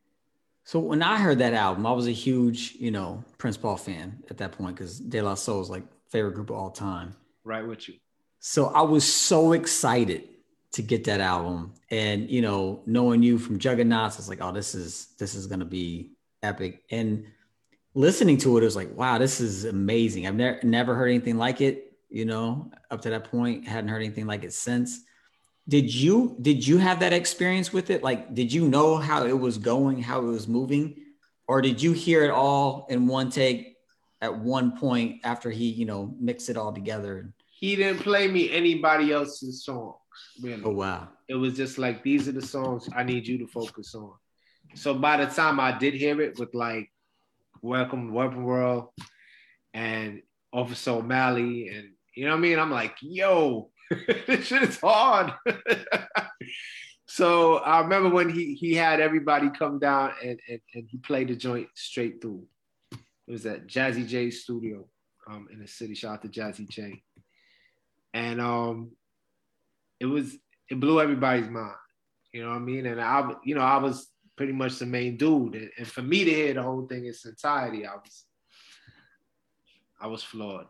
So when I heard that album, I was a huge, you know, Prince Paul fan at that point because De La Soul is like favorite group of all time. Right with you. So I was so excited to get that album, and you know, knowing you from Juggaknots, it's like, oh, this is this is gonna be epic. And listening to it, it was like, wow, this is amazing. I've never never heard anything like it. You know, up to that point, hadn't heard anything like it since. Did you did you have that experience with it? Like, did you know how it was going, how it was moving, or did you hear it all in one take at one point after he, you know, mixed it all together? He didn't play me anybody else's songs, really. Oh wow. It was just like these are the songs I need you to focus on. So by the time I did hear it with like Welcome Weapon World and Officer O'Malley and you know what I mean? I'm like, yo, [laughs] this shit is hard. [laughs] so I remember when he he had everybody come down and, and, and he played the joint straight through. It was at Jazzy Jay's studio um, in the city. Shout out to Jazzy Jay. And um, it was it blew everybody's mind. You know what I mean? And I, you know, I was pretty much the main dude. And, and for me to hear the whole thing in its entirety, I was, I was floored.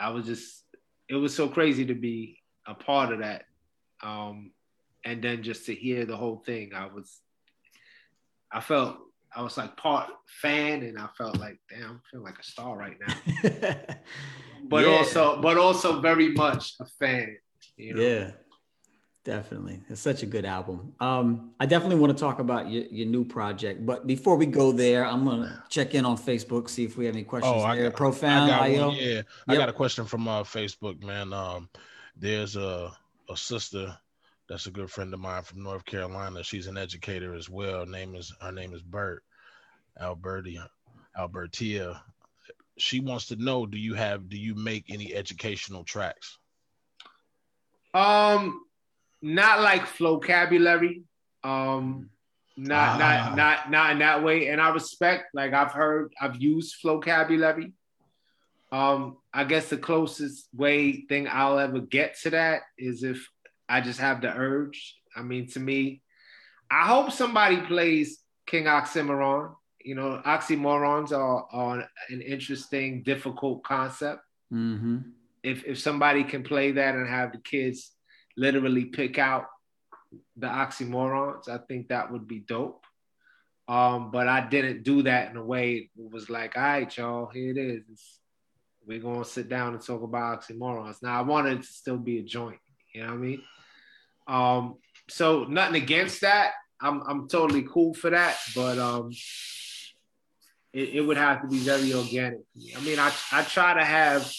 I was just, it was so crazy to be a part of that. Um, and then just to hear the whole thing, I was, I felt, I was like part fan, and I felt like, damn, I'm feeling like a star right now. [laughs] but yeah. also but also very much a fan. You know? Yeah. Definitely. It's such a good album. Um, I definitely want to talk about your, your new project. But before we go there, I'm going to check in on Facebook, see if we have any questions oh, there. Got, Profound, I got one, yeah. Yep. I got a question from uh, Facebook, man. Um, there's a, a sister that's a good friend of mine from North Carolina. She's an educator as well. Name is her name is Bert Alberti Albertia. She wants to know: Do you have? Do you make any educational tracks? Um, not like vocabulary. Um, not not ah. not not in that way. And I respect, like I've heard, I've used vocabulary. Um, I guess the closest way thing I'll ever get to that is if I just have the urge. I mean, to me, I hope somebody plays King Oxymoron. You know, oxymorons are, are an interesting, difficult concept. Mm-hmm. If if somebody can play that and have the kids literally pick out the oxymorons. I think that would be dope. Um, but I didn't do that in a way it was like, all right, y'all, here it is. We're gonna sit down and talk about oxymorons. Now I wanted to still be a joint, you know what I mean? Um, so nothing against that. I'm I'm totally cool for that, but um it, it would have to be very organic. I mean, I I try to have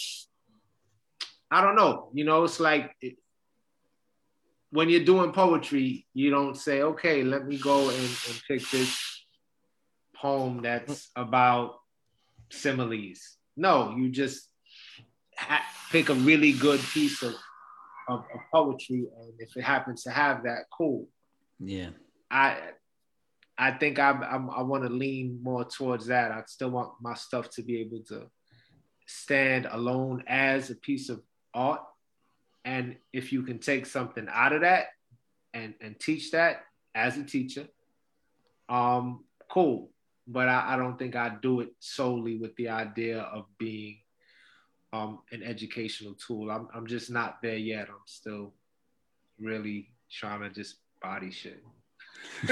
I don't know, you know, it's like it, when you're doing poetry, you don't say, okay, let me go and, and pick this poem that's about similes. No, you just ha- pick a really good piece of, of, of, poetry, and if it happens to have that, cool. Yeah, I I think I I'm, I want to lean more towards that. I still want my stuff to be able to stand alone as a piece of art and if you can take something out of that and, and teach that as a teacher, um, cool. But I, I don't think I do it solely with the idea of being um, an educational tool. I'm, I'm just not there yet. I'm still really trying to just body shit. [laughs]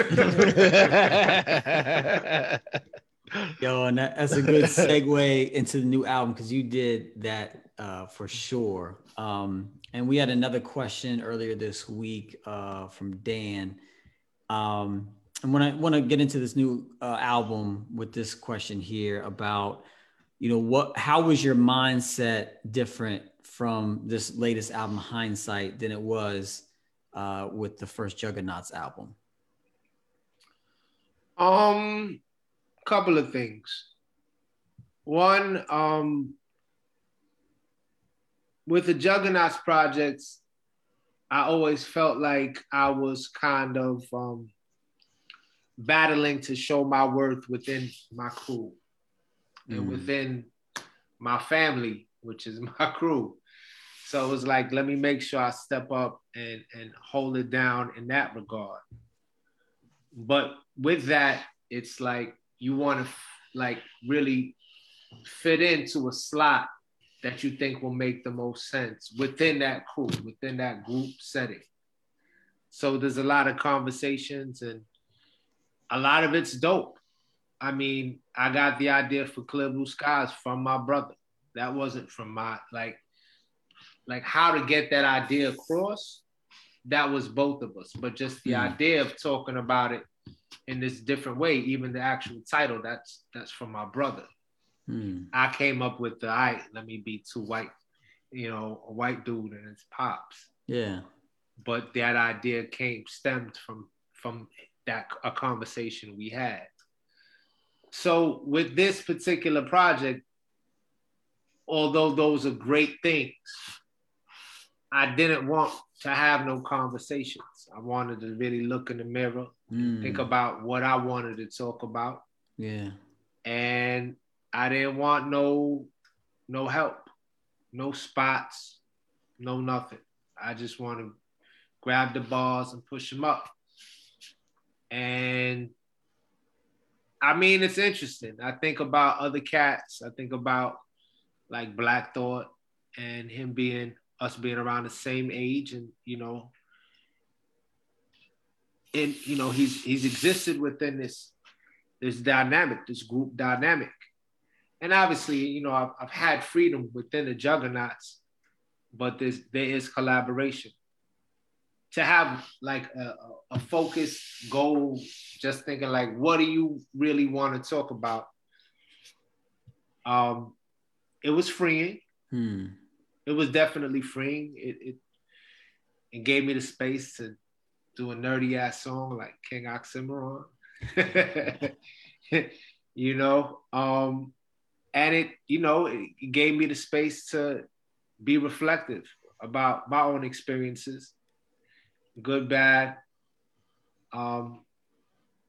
Yo, and that, that's a good segue into the new album because you did that uh, for sure. Um, and we had another question earlier this week uh, from Dan. Um, and when I want to get into this new uh, album with this question here about, you know, what, how was your mindset different from this latest album, Hindsight, than it was uh, with the first Juggaknots album? Um, couple of things. One, um, with the Juggaknots projects, I always felt like I was kind of um, battling to show my worth within my crew mm. and within my family, which is [laughs] my crew. So it was like, let me make sure I step up and, and hold it down in that regard. But with that, it's like you want to like really fit into a slot that you think will make the most sense within that crew, within that group setting. So there's a lot of conversations and a lot of it's dope. I mean, I got the idea for Clear Blue Skies from my brother. That wasn't from my like like how to get that idea across. That was both of us, but just the mm. idea of talking about it in this different way, even the actual title, that's that's from my brother. Hmm. I came up with the I let me be too white, you know, a white dude and it's pops. Yeah. But that idea came stemmed from from that a conversation we had. So with this particular project, although those are great things, I didn't want to have no conversations. I wanted to really look in the mirror, mm. think about what I wanted to talk about. Yeah. And I didn't want no no help, no spots, no nothing. I just want to grab the balls and push them up. And I mean, it's interesting. I think about other cats. I think about like Black Thought and him being us being around the same age, and you know, and you know, he's he's existed within this this dynamic, this group dynamic and obviously, you know, I've, I've had freedom within the Juggaknots, but there's there is collaboration. To have like a, a focused goal, just thinking like, what do you really want to talk about? Um, it was freeing. Hmm. It was definitely freeing. It, it it gave me the space to do a nerdy ass song like King Oxymoron. [laughs] you know, um, and it, you know, it, gave me the space to be reflective about my own experiences, good, bad, um,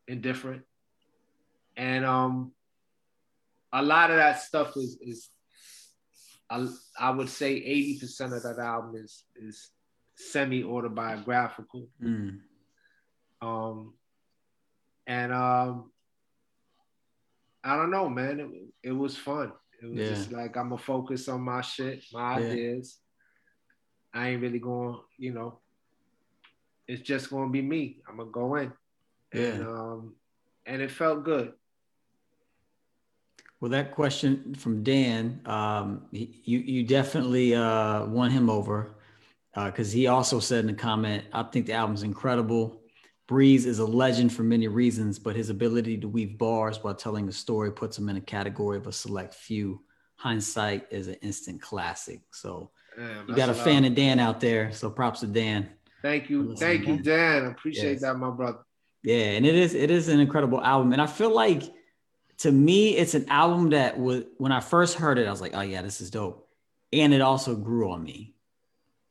indifferent, and um, a lot of that stuff is is I, I would say eighty percent of that album is is semi autobiographical. Mm. Um, and um, I don't know, man. It, it was fun. It was Yeah. just like I'm gonna focus on my shit, my Yeah. ideas. I ain't really going, you know. It's just gonna be me. I'm gonna go in, and Yeah. um, and it felt good. Well, that question from Dan, um, he- you you definitely uh, won him over because he also said in the comment, "I think the album's incredible. Breeze is a legend for many reasons, but his ability to weave bars while telling a story puts him in a category of a select few. Hindsight is an instant classic. So Damn, you got a fan of Dan out there. So props to Dan. Thank you, thank you. Dan. Appreciate Yes. that, my brother. Yeah, and it is it is an incredible album, and I feel like to me it's an album that was when I first heard it, I was like, oh yeah, this is dope, and it also grew on me,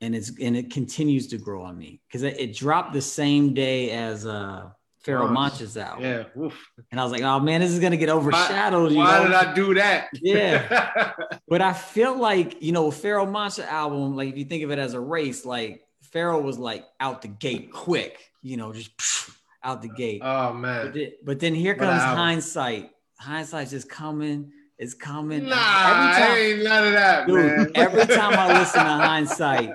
and it's and it continues to grow on me because it, it dropped the same day as uh Pharoahe Monch. Monch's album, Yeah. Oof. and I was like, oh man, this is gonna get overshadowed. you Why know? did I do that? Yeah. [laughs] But I feel like, you know, Pharaoh Monster album, like if you think of it as a race, like Pharoahe was like out the gate quick, you know, just out the gate. oh But man. then, but then here comes hindsight. Hindsight's just coming. It's coming. Nah, every time, ain't none of that, dude, man. every time I listen to [laughs] hindsight,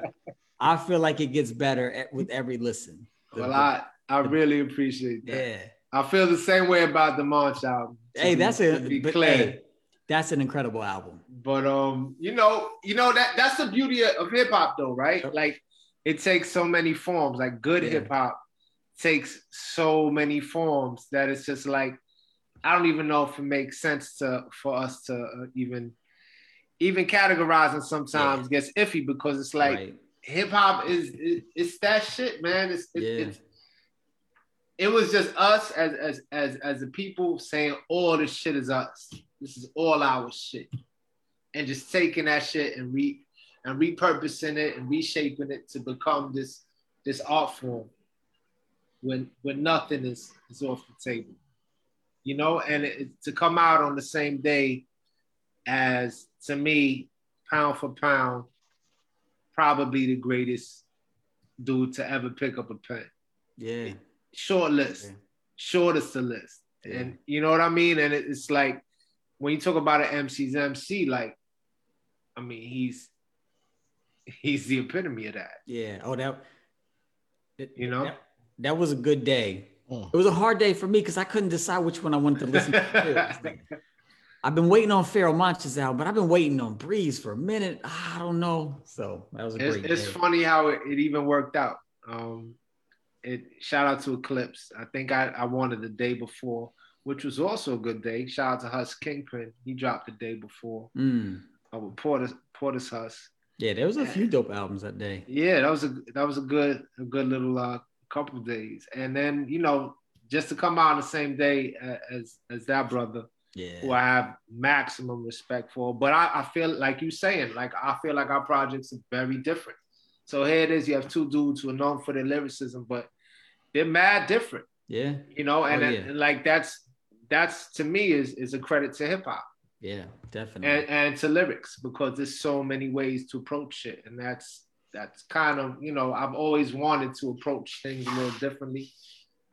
I feel like it gets better at- with every listen. well, I I really appreciate that. yeah. I feel the same way about the Monch album. Hey, that's a be but, clear. hey, that's an incredible album. But um, you know, you know that that's the beauty of hip hop, though, right? Yep. Like it takes so many forms. Like good Yeah. hip hop takes so many forms that it's just like I don't even know if it makes sense to for us to uh, even even categorizing sometimes gets iffy because it's like right. hip hop is it, it's that shit, man. It's, it, Yeah. it's it was just us as as as as the people saying all this shit is us. This is all our shit, and just taking that shit and re and repurposing it and reshaping it to become this this art form. When when nothing is is off the table, you know, and it, to come out on the same day as to me, pound for pound, probably the greatest dude to ever pick up a pen. Yeah. Short list, Yeah. shortest the list. Yeah. And you know what I mean? And it- it's like when you talk about an MC's MC, like, I mean, he's he's the epitome of that. Yeah. Oh, that. it- You know? that, that was a good day. Mm. It was a hard day for me because I couldn't decide which one I wanted to listen to. Like, [laughs] I've been waiting on Pharoahe Monch's album, but I've been waiting on Breeze for a minute. I don't know. So that was a it's, great it's day. funny how it, it even worked out. Um, it shout out to Eclipse. I think I, I wanted the day before, which was also a good day. Shout out to Hus Kingpin. He dropped the day before. Mm. Uh, with Portis Portis Hus. Yeah, there was a few dope albums that day. Yeah, that was a that was a good a good little uh, couple of days. And then you know just to come out on the same day uh, as as that brother, yeah. who I have maximum respect for. But I, I feel like you saying, like I feel like our projects are very different. So here it is, you have two dudes who are known for their lyricism, but they're mad different, Yeah. you know, and, Oh, yeah. and like that's that's to me is is a credit to hip hop Yeah, definitely. and, and to lyrics because there's so many ways to approach it. And that's that's kind of, you know, I've always wanted to approach things a little differently.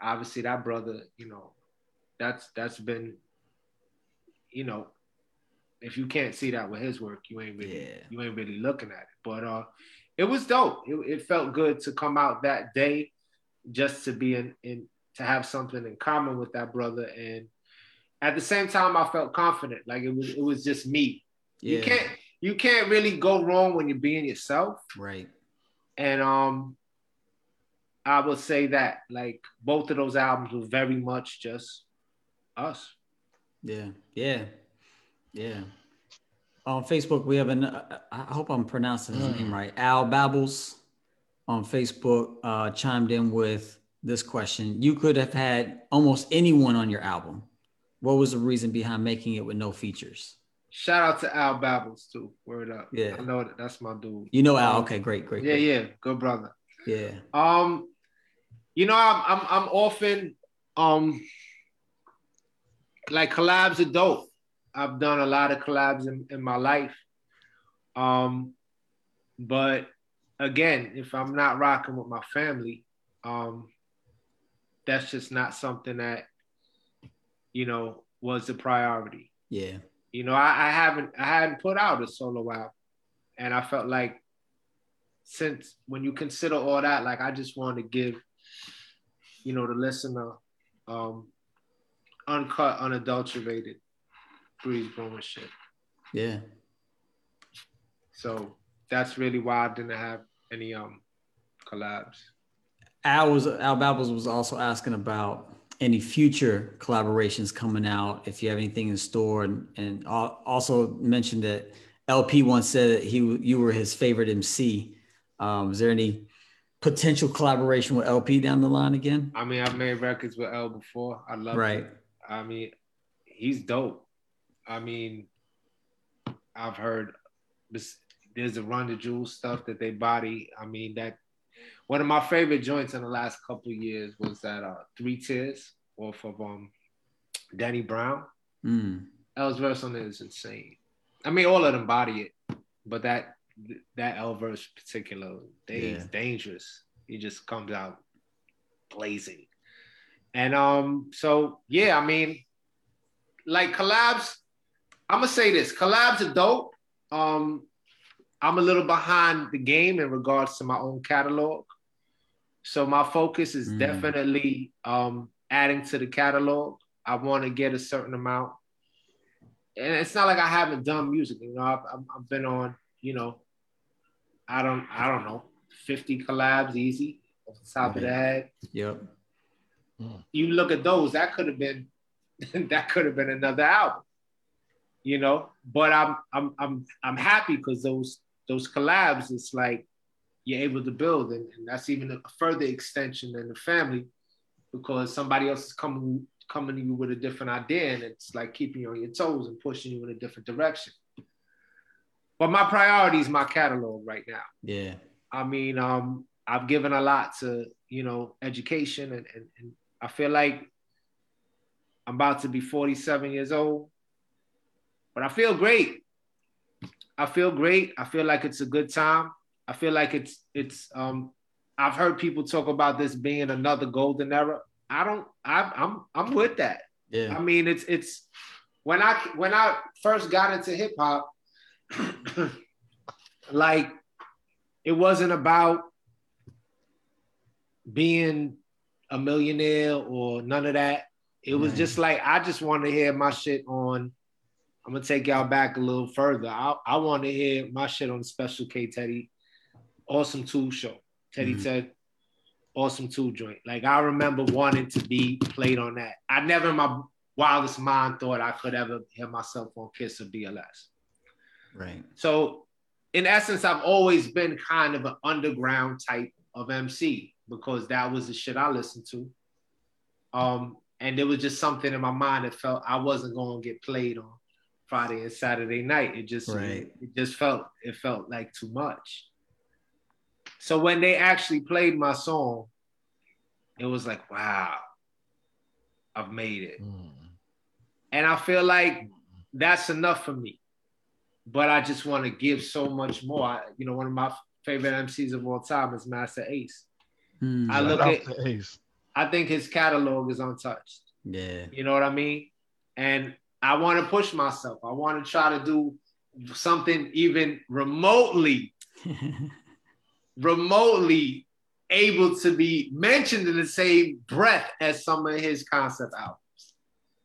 Obviously, that brother, you know, that's that's been, you know, if you can't see that with his work, you ain't really Yeah. you ain't really looking at it. But uh it was dope. It, it felt good to come out that day just to be in, in to have something in common with that brother and at the same time, I felt confident. Like it was, it was just me. Yeah. You can't, you can't really go wrong when you're being yourself. Right. And um, I would say that like both of those albums were very much just us. Yeah. Yeah. Yeah. On Facebook, we have an. I hope I'm pronouncing his name right. Al Babbles on Facebook uh, chimed in with this question. You could have had almost anyone on your album. What was the reason behind making it with no features? Shout out to Al Babbles too. Word up. Yeah. I know that that's my dude. You know Al. Okay, great, great. Yeah, great. yeah. Good brother. Yeah. Um, you know, I'm I'm I'm often um like collabs are dope. I've done a lot of collabs in, in my life. Um, but again, if I'm not rocking with my family, um, that's just not something that you know was the priority. Yeah. You know, I, I haven't I hadn't put out a solo album, and I felt like since when you consider all that, like I just wanted to give, you know, the listener, um, uncut, unadulterated, Breeze Brewin shit. Yeah. So that's really why I didn't have any um collabs. Al was Al Babbles was also asking about any future collaborations coming out, if you have anything in store, and, and al- also mentioned that El-P once said that he you were his favorite MC. Um, is there any potential collaboration with El-P down the line again? I mean, I've made records with L before. I love Right. it. I mean, he's dope. I mean, I've heard this. There's a Run the Jewels stuff that they body. I mean, that one of my favorite joints in the last couple of years was that uh, Three Tears off of um Danny Brown. Mm. L's verse on it is insane. I mean, all of them body it, but that that L verse particular, they Yeah. dangerous. He just comes out blazing. And um, so yeah, I mean, like collabs. I'm gonna say this: collabs are dope. Um, I'm a little behind the game in regards to my own catalog, so my focus is Mm. definitely um adding to the catalog. I want to get a certain amount, and it's not like I haven't done music. You know, I've, I've I've been on. You know, I don't I don't know, 50 collabs easy off the top of the Right. head Yep. you look at those, that could have been [laughs] that could have been another album, you know. But I'm I'm I'm I'm happy because those those collabs, it's like you're able to build, and, and that's even a further extension than the family, because somebody else is coming coming to you with a different idea, and it's like keeping you on your toes and pushing you in a different direction. But my priority is my catalog right now. Yeah. I mean, um, I've given a lot to, you know, education and, and, and I feel like I'm about to be 47 years old, but I feel great. I feel great. I feel like it's a good time. I feel like it's it's um I've heard people talk about this being another golden era. I don't I I'm I'm with that. Yeah. I mean, it's it's when I when I first got into hip hop, [clears throat] like it wasn't about being a millionaire or none of that. It was just like I just wanted to hear my shit on. I'm gonna take y'all back a little further. I, I want to hear my shit on Special K Teddy, Awesome Two show. Teddy Mhm. said, Awesome Two joint. Like I remember wanting to be played on that. I never in my wildest mind thought I could ever hear myself on Kiss or BLS. Right. So, in essence, I've always been kind of an underground type of MC because that was the shit I listened to. Um, and there was just something in my mind that felt I wasn't going to get played on Friday and Saturday night. It just, Right. it just felt, it felt like too much. So when they actually played my song, it was like, wow, I've made it. Mm. And I feel like that's enough for me. But I just want to give so much more. I, you know, one of my favorite MCs of all time is Masta Ace. Mm. I look at- Ace. I think his catalog is untouched. Yeah. You know what I mean? And I want to push myself. I want to try to do something even remotely, [laughs] remotely able to be mentioned in the same breath as some of his concept albums.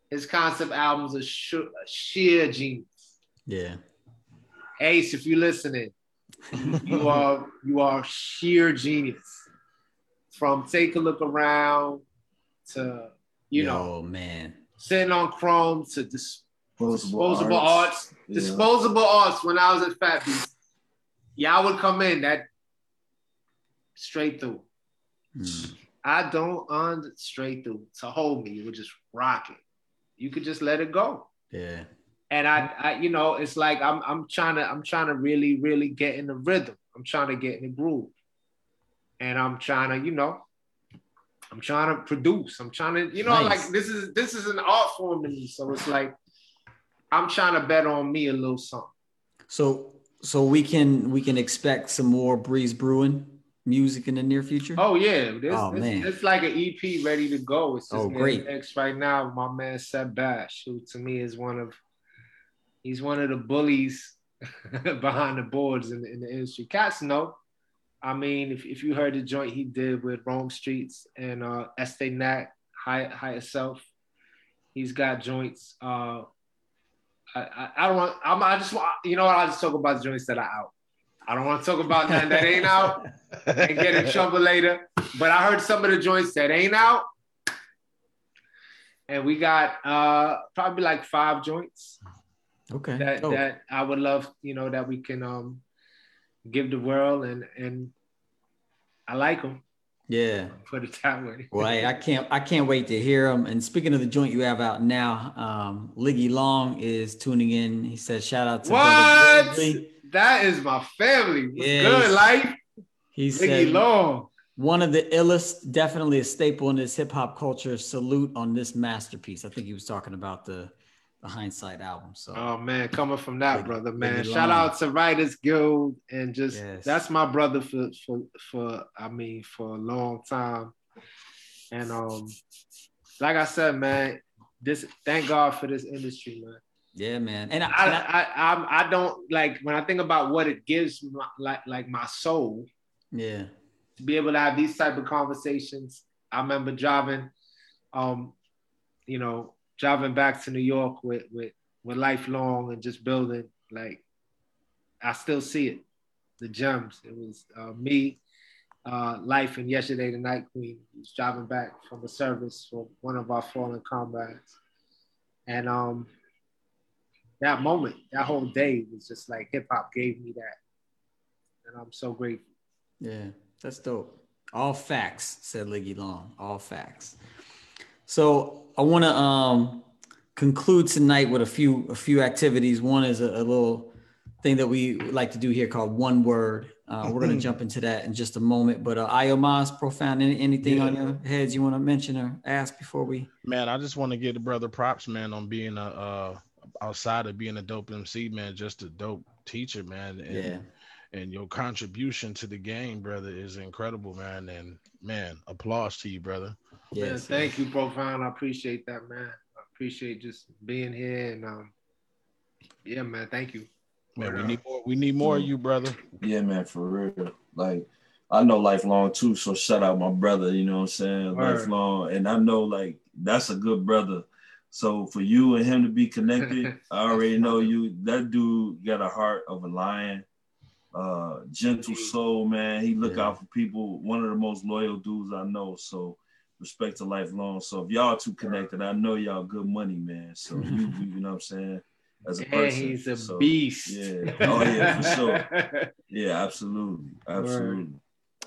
his concept albums are sh- sheer genius. Yeah. Ace, if you're listening, you [laughs] are you are sheer genius. From take a look around to you Yo, know man. Sitting on Chrome to dis- Disposable, disposable arts. arts. Yeah. Disposable arts when I was at Fat Beats. Y'all would come in that straight through. Mm. I don't on straight through to hold me. You would just rock it. You could just let it go. Yeah. And I, I, you know, it's like I'm I'm trying to I'm trying to really, really get in the rhythm. I'm trying to get in the groove. And I'm trying to, you know, I'm trying to produce. I'm trying to, you know, Nice. like this is this is an art form to me. So it's like I'm trying to bet on me a little something. So so we can we can expect some more Breeze Brewin music in the near future. Oh yeah, this, Oh, this- man. it's like an EP ready to go. It's just Oh, great. mixed right now. My man Seb Bash, who to me is one of he's one of the bullies [laughs] behind the boards in, the, in the industry. Cats know. I mean, if, if you heard the joint he did with Rome Streetz and uh Estee Nack, High Higher Self, he's got joints. Uh I, I, I don't want I'm, I just want you know what I just talk about the joints that are out. I don't want to talk about nothing that ain't out and get in trouble later. But I heard some of the joints that ain't out. And we got uh probably like five joints Okay. that Oh, that I would love, you know, that we can um give the world and and I like them, yeah. put it that way. Well, hey, I can't I can't wait to hear them. And speaking of the joint you have out now, um, Liggy Long is tuning in. He says, "Shout out to What? That is my family. What's good, life. He Biggie said, Long. "One of the illest, definitely a staple in this hip hop culture. Salute on this masterpiece." I think he was talking about the the Hindsight album. So Oh man, coming from that brother, man. Shout out to Writers Guild and just Yes. that's my brother for for for I mean for a long time. And um like I said, man, this thank God for this industry, man. yeah, man. And I, I and I- I I, I don't like when I think about what it gives my, like like my soul yeah, to be able to have these type of conversations. I remember driving, um, you know, driving back to New York with with with lifelong and just building. Like, I still see it, the gems. It was uh, me, uh, life, and yesterday the night queen was driving back from a service for one of our fallen comrades, and um, that moment, that whole day was just like hip hop gave me that, and I'm so grateful. Yeah, that's dope. All facts, said Liggy Long. All facts. So I want to um, conclude tonight with a few a few activities. One is a, a little thing that we like to do here called one word. Uh, we're going to jump into that in just a moment. But uh, Iomos, profound, any, anything on your heads you want to mention or ask before we? Man, I just want to give the brother props, man, on being a uh outside of being a dope MC, man, just a dope teacher, man. And, Yeah. and your contribution to the game, brother, is incredible, man. And man, applause to you, brother. Man, Yes. thank you, Profound. I appreciate that, man. I appreciate just being here and um, yeah, man. Thank you. Man, we need more. We need more of you, brother. Yeah, man, for real. Like I know lifelong too, so shout out my brother, you know what I'm saying? Word. Lifelong. And I know like that's a good brother. So for you and him to be connected, [laughs] I already know you that dude got a heart of a lion. Uh gentle soul, man. He look Yeah. out for people, one of the most loyal dudes I know. So respect to lifelong. So if y'all two connected, I know y'all good money, man. So you, you, you know what I'm saying? As a [laughs] And person. he's a So, beast. Yeah. Oh yeah, for sure. [laughs] Yeah, absolutely. Absolutely.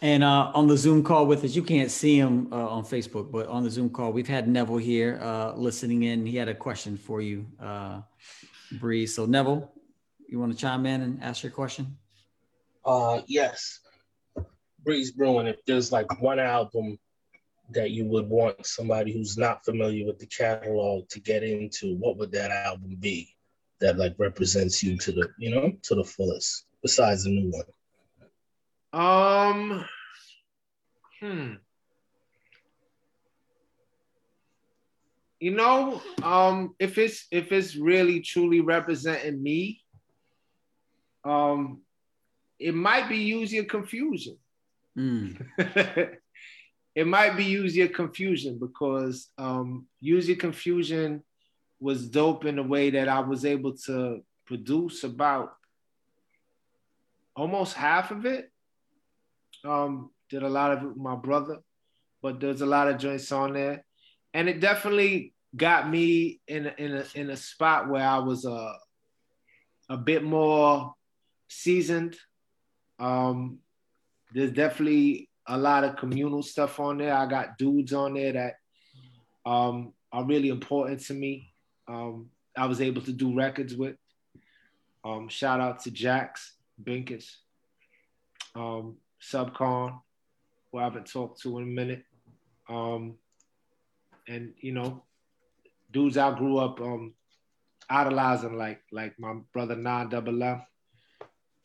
And uh, on the Zoom call with us, you can't see him uh, on Facebook, but on the Zoom call, we've had Neville here uh, listening in. He had a question for you, uh, Bree. So Neville, you want to chime in and ask your question? Uh, yes. Breeze Brewin, if there's like one album that you would want somebody who's not familiar with the catalog to get into, what would that album be that like represents you to the, you know, to the fullest, besides the new one? Um, hmm. You know, um, if it's if it's really truly representing me, um, it might be use your confusion. Mm, [laughs] it might be use your confusion because um, use your confusion was dope in the way that I was able to produce about almost half of it. Um, did a lot of it with my brother, but there's a lot of joints on there, and it definitely got me in a, in a in a spot where I was a uh, a bit more seasoned. Um, there's definitely a lot of communal stuff on there. I got dudes on there that um, are really important to me. Um, I was able to do records with. Um, shout out to Jax Binkus, um, Subcon, who I haven't talked to in a minute. Um, and you know, dudes I grew up um, idolizing, like like my brother Nine Double F.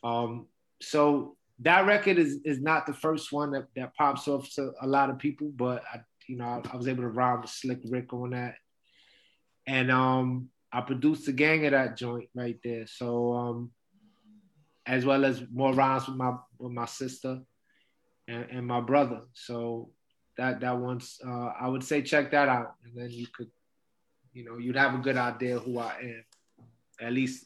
Um, so that record is is not the first one that, that pops off to a lot of people, but I you know I, I was able to rhyme with Slick Rick on that, and um I produced the gang of that joint right there. So um as well as more rhymes with my with my sister and, and my brother. So that that one's uh, I would say check that out, and then you could you know you'd have a good idea who I am, at least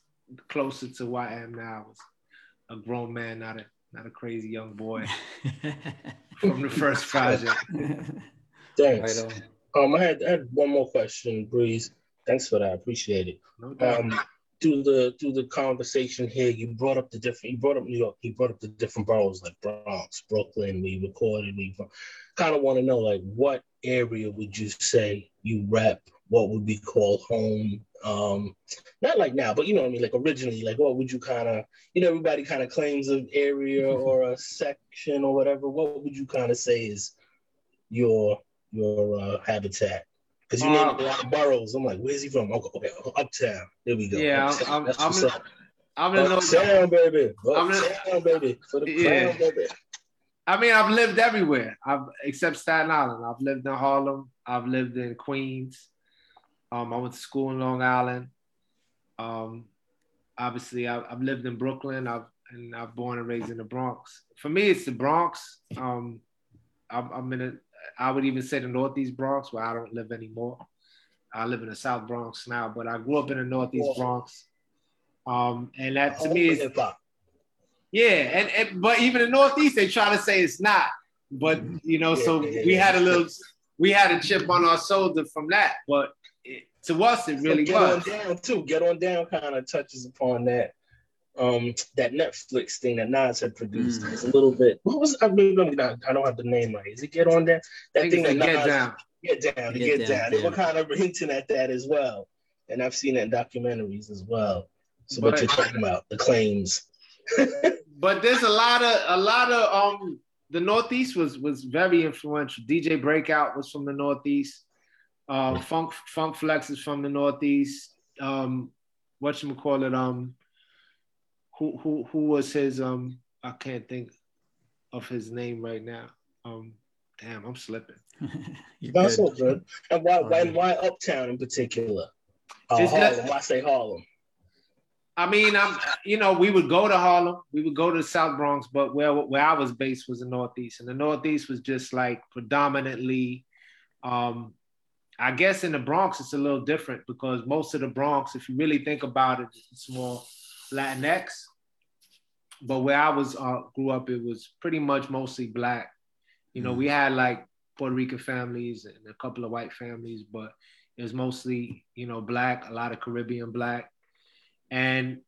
closer to who I am now. As a grown man, not a not a crazy young boy [laughs] from the first project. [laughs] Thanks. Right um, I had, I had one more question, Breeze. Thanks for that. I appreciate it. No um, through the through the conversation here, you brought up the different. You brought up New York. You brought up the different boroughs like Bronx, Brooklyn. We recorded. We kind of want to know like what area would you say you rep? What would be called home? Um, not like now, but you know what I mean. Like originally, like what would you kind of? You know, everybody kind of claims an area [laughs] or a section or whatever. What would you kind of say is your your uh, habitat? Because you uh, named a lot of boroughs. I'm like, where's he from? Okay, okay uptown. There we go. Yeah, uptown. I'm, I'm, I'm, I'm in uptown, baby. Uptown, baby. For the yeah. crown, baby. I mean, I've lived everywhere. I've except Staten Island. I've lived in Harlem. I've lived in Queens. Um, I went to school in Long Island. Um, obviously, I, have lived in Brooklyn. I've and I've born and raised in the Bronx. For me, it's the Bronx. Um, I'm, I'm in a I would even say the Northeast Bronx, where I don't live anymore. I live in the South Bronx now, but I grew up in the Northeast Bronx. Um, and that to me is yeah, and, and but even the Northeast, they try to say it's not. But you know, yeah, so yeah, we had a little, we had a chip on our shoulder from that. But to us, it really so get was. on down too. Get on down kind of touches upon that um that Netflix thing that Nas had produced. Mm. It's a little bit. What was I? Mean, I don't have the name right. Is it Get On That That thing that Nas, Get Down. Get Down. Get, get Down. down. They were kind of hinting at that as well, and I've seen it in documentaries as well. So but, what you're talking about, the claims. [laughs] but there's a lot of a lot of um. The Northeast was was very influential. DJ Breakout was from the Northeast. Uh, Funk Funk Flex is from the Northeast. Um, what you call it? Um, who who who was his um I can't think of his name right now. Um damn, I'm slipping. [laughs] That's all good. And why why why uptown in particular? Uh, Harlem. Why say Harlem? I mean, I'm you know, we would go to Harlem, we would go to the South Bronx, but where where I was based was the Northeast. And the Northeast was just like predominantly um I guess in the Bronx it's a little different because most of the Bronx, if you really think about it, it's more Latinx but where I was uh, grew up, it was pretty much mostly black. You know, mm. we had like Puerto Rican families and a couple of white families, but it was mostly you know black, a lot of Caribbean black, and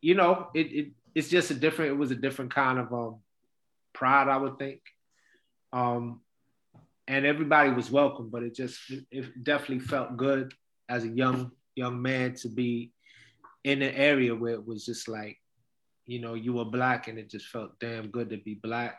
you know it, it it's just a different. It was a different kind of um, pride, I would think. Um, and everybody was welcome, but it just it, it definitely felt good as a young young man to be in an area where it was just like you know, you were black and it just felt damn good to be black.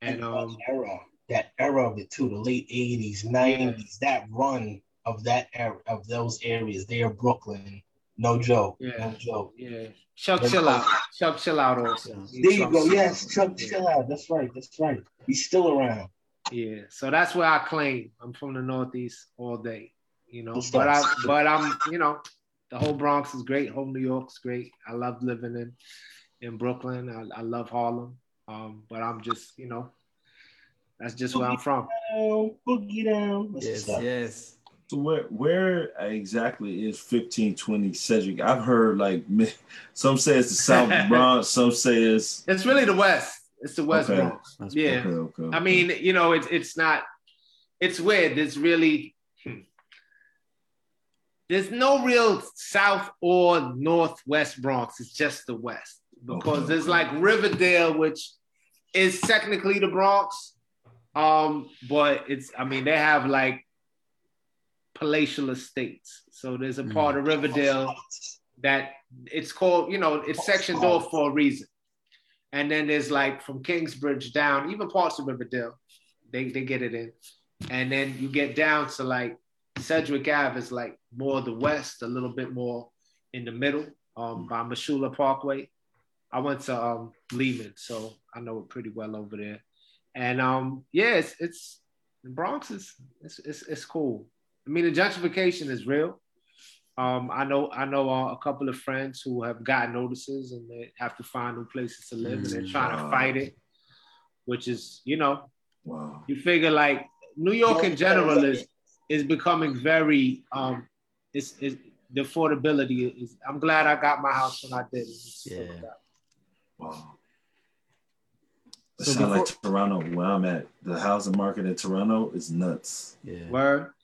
And, um, that era, that era of it too, the late 80s, 90s, yeah. that run of that era of those areas there, Brooklyn. No joke. Yeah. No joke. Yeah. Chuck Chill Out. Chuck Chill Out also. There you go. Yes, Chuck yeah. Chill Out. That's right. That's right. He's still around. Yeah. So that's where I claim. I'm from the Northeast all day. You know, but I but I'm, you know, the whole Bronx is great. Whole New York's great. I love living in in Brooklyn. I, I love Harlem. Um, but I'm just, you know, that's just boogie where I'm from. Down, boogie down. yes, yes. So where where exactly is 1520 Sedgwick? I've heard like [laughs] some say it's the South Bronx, some say it's it's really the West. It's the West okay. Bronx. That's yeah. Okay, okay, I mean, you know, it's it's not. It's weird. It's really. Hmm. There's no real South or Northwest Bronx. It's just the West because there's like Riverdale, which is technically the Bronx, um, but it's. I mean, they have like palatial estates. So there's a mm. part of Riverdale that it's called, you know, it's sectioned off for a reason. And then there's like from Kingsbridge down, even parts of Riverdale, they, they get it in. And then you get down to like Sedgwick Ave is like more the west, a little bit more in the middle um, by Mosholu Parkway. I went to um, Lehman, so I know it pretty well over there. And um, yeah, it's, it's the Bronx is it's, it's, it's cool. I mean, the gentrification is real. Um, I know I know uh, a couple of friends who have gotten notices and they have to find new places to live, mm, and they're trying wow. to fight it, which is you know, wow. you figure like New York in general is is becoming very um, it's, it's the affordability is. I'm glad I got my house when I did. Yeah. Wow. It so sounds like Toronto, where I'm at. The housing market in Toronto is nuts. Yeah. Where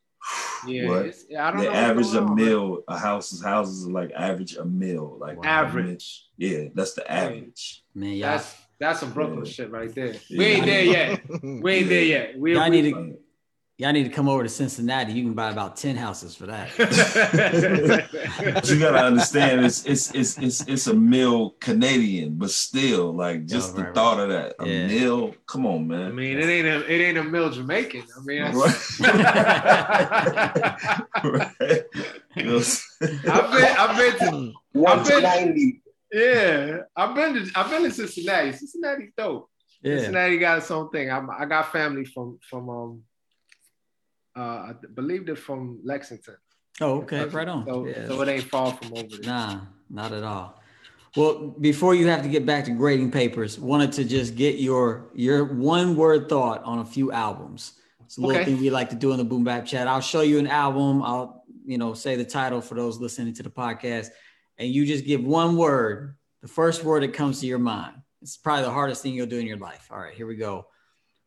yeah, what? I don't the know average a mill, a house's houses are like average a mill, like wow. average. Yeah, that's the average. Man, yeah, that's that's some Brooklyn yeah. shit right there. Yeah. We ain't there yet. [laughs] We ain't there yet. We, y'all need to y'all need to come over to Cincinnati. You can buy about ten houses for that. you gotta understand, it's it's it's it's it's a mill Canadian, but still, like just oh, right, the right. thought of that, a yeah. mill. Come on, man. I mean, it ain't a it ain't a mill Jamaican. I mean, right. [laughs] you know I've been I've been to I've been, yeah, I've been to I've been to Cincinnati. Cincinnati's dope. Yeah. Cincinnati got its own thing. I'm, I got family from from um uh, I believe they're from Lexington. Oh, okay, right on. So, so it ain't far from over there. Nah, not at all. Well, before you have to get back to grading papers, wanted to just get your your one word thought on a few albums. It's a little okay. thing we like to do in the Boom Bap Chat. I'll show you an album. I'll you know say the title for those listening to the podcast, and you just give one word, the first word that comes to your mind. It's probably the hardest thing you'll do in your life. All right, here we go.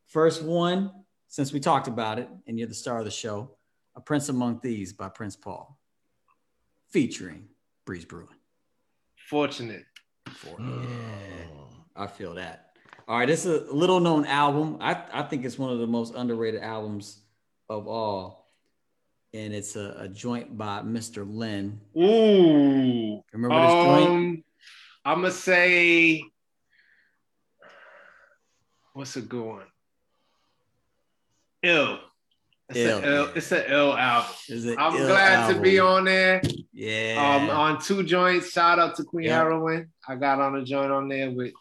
First one, since we talked about it and you're the star of the show, A Prince Among Thieves by Prince Paul, featuring Breeze Brewin. Fortunate. Fortunate. Yeah, I feel that. All right, this is a little known album. I, I think it's one of the most underrated albums of all. And it's a, a joint by Mr. Len. Ooh. Remember this um, joint? I'm going to say, what's a good one? Ill. It's ill. Ill, it's an ill album. I'm Ill glad album. to be on there. Yeah. Um, on two joints. Shout out to Queen yep. Herawin. I got on a joint on there with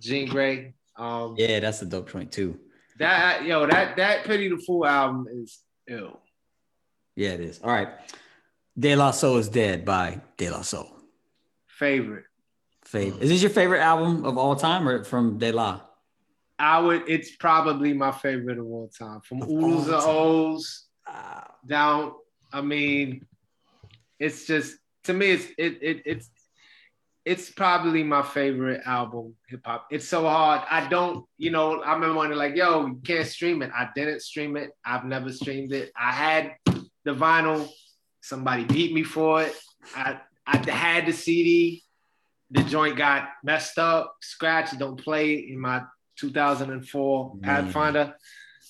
Jean Grae. Um, yeah, that's a dope joint too. That yo, that that Pity the Fool album is ill. Yeah, it is. All right. De La Soul is Dead by De La Soul. Favorite. Favorite. Is this your favorite album of all time or from De La? I would. It's probably my favorite of all time. From Oodles and O's down. I mean, it's just to me. It's it, it it's it's probably my favorite album hip hop. It's so hard. I don't. You know. I remember when they're like, "Yo, you can't stream it." I didn't stream it. I've never streamed it. I had the vinyl. Somebody beat me for it. I I had the CD. The joint got messed up, scratched. Don't play in my 2004 Pathfinder.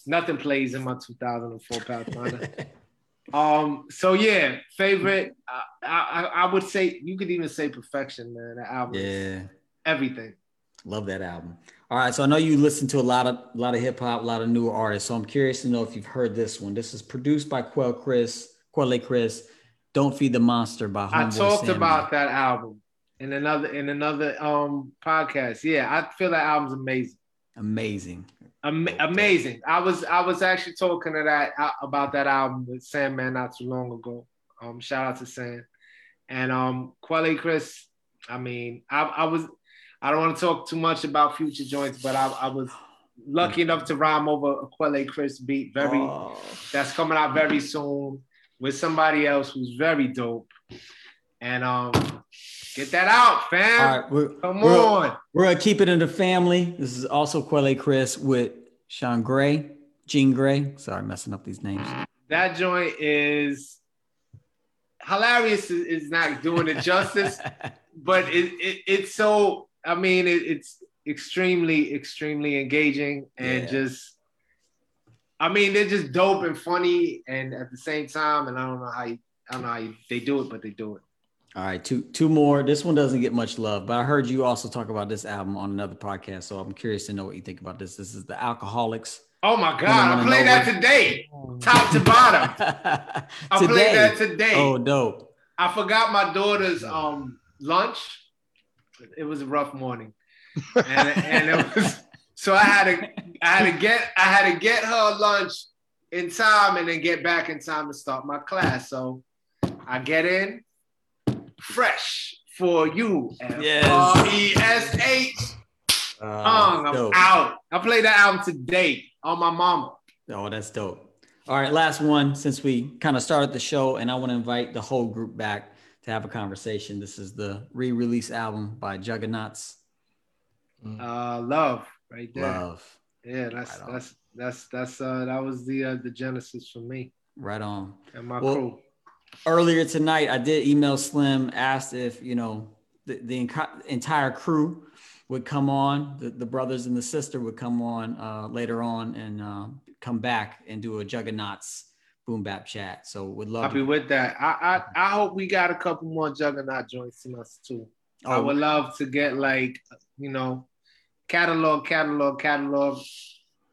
Nothing plays in my 2004 Pathfinder. [laughs] um. So yeah, favorite. Uh, I, I would say you could even say Perfection, man. The album. Yeah. Everything. Love that album. All right, so I know you listen to a lot of a lot of hip hop, a lot of newer artists. So I'm curious to know if you've heard this one. This is produced by Quelle Chris, Quelle Chris. Don't feed the monster by Homeboy I talked about that album in another in another um podcast. Yeah, I feel that album's amazing. Amazing. Am- amazing. I was I was actually talking to that uh, about that album with Sandman not too long ago. Um, shout out to Sam and um Quelle Chris. I mean, I, I was I don't want to talk too much about future joints, but I, I was lucky enough to rhyme over a Quelle Chris beat. Very oh. that's coming out very soon. with somebody else who's very dope. And um, get that out, fam. All right, we're, come we're, on. We're gonna keep it in the family. This is also Quelle Chris with Sean Gray, Jean Grae. Sorry, messing up these names. That joint is hilarious. Is not doing it justice, [laughs] but it, it, it's so. I mean, it, it's extremely, extremely engaging and yeah. just. I mean, they're just dope and funny, and at the same time, and I don't know how you, I don't know how you, they do it, but they do it. All right, two two more. This one doesn't get much love, but I heard you also talk about this album on another podcast, so I'm curious to know what you think about this. This is the Alcoholics. Oh my god, [laughs] I played that today, top to bottom. I today. played that today. Oh, dope. I forgot my daughter's um lunch. It was a rough morning, and, and it was [laughs] so I had to I had to get I had to get her lunch in time and then get back in time to start my class. So I get in fresh for you. R E S H. Uh, I'm out. I played that album today on my mama. Oh, that's dope. All right, last one since we kind of started the show, and I want to invite the whole group back to have a conversation. This is the re-release album by Juggaknots. Mm. Uh, love right there. Love. Yeah, that's right that's that's that's uh that was the uh, the genesis for me. Right on. And my well, crew earlier tonight, I did email Slim, asked if you know the, the entire crew would come on, the, the brothers and the sister would come on uh, later on and uh, come back and do a Juggaknots boom bap chat. So would love. I'll be with that. I, I I hope we got a couple more Juggaknot joints in us too. Oh. I would love to get like you know catalog, catalog, catalog.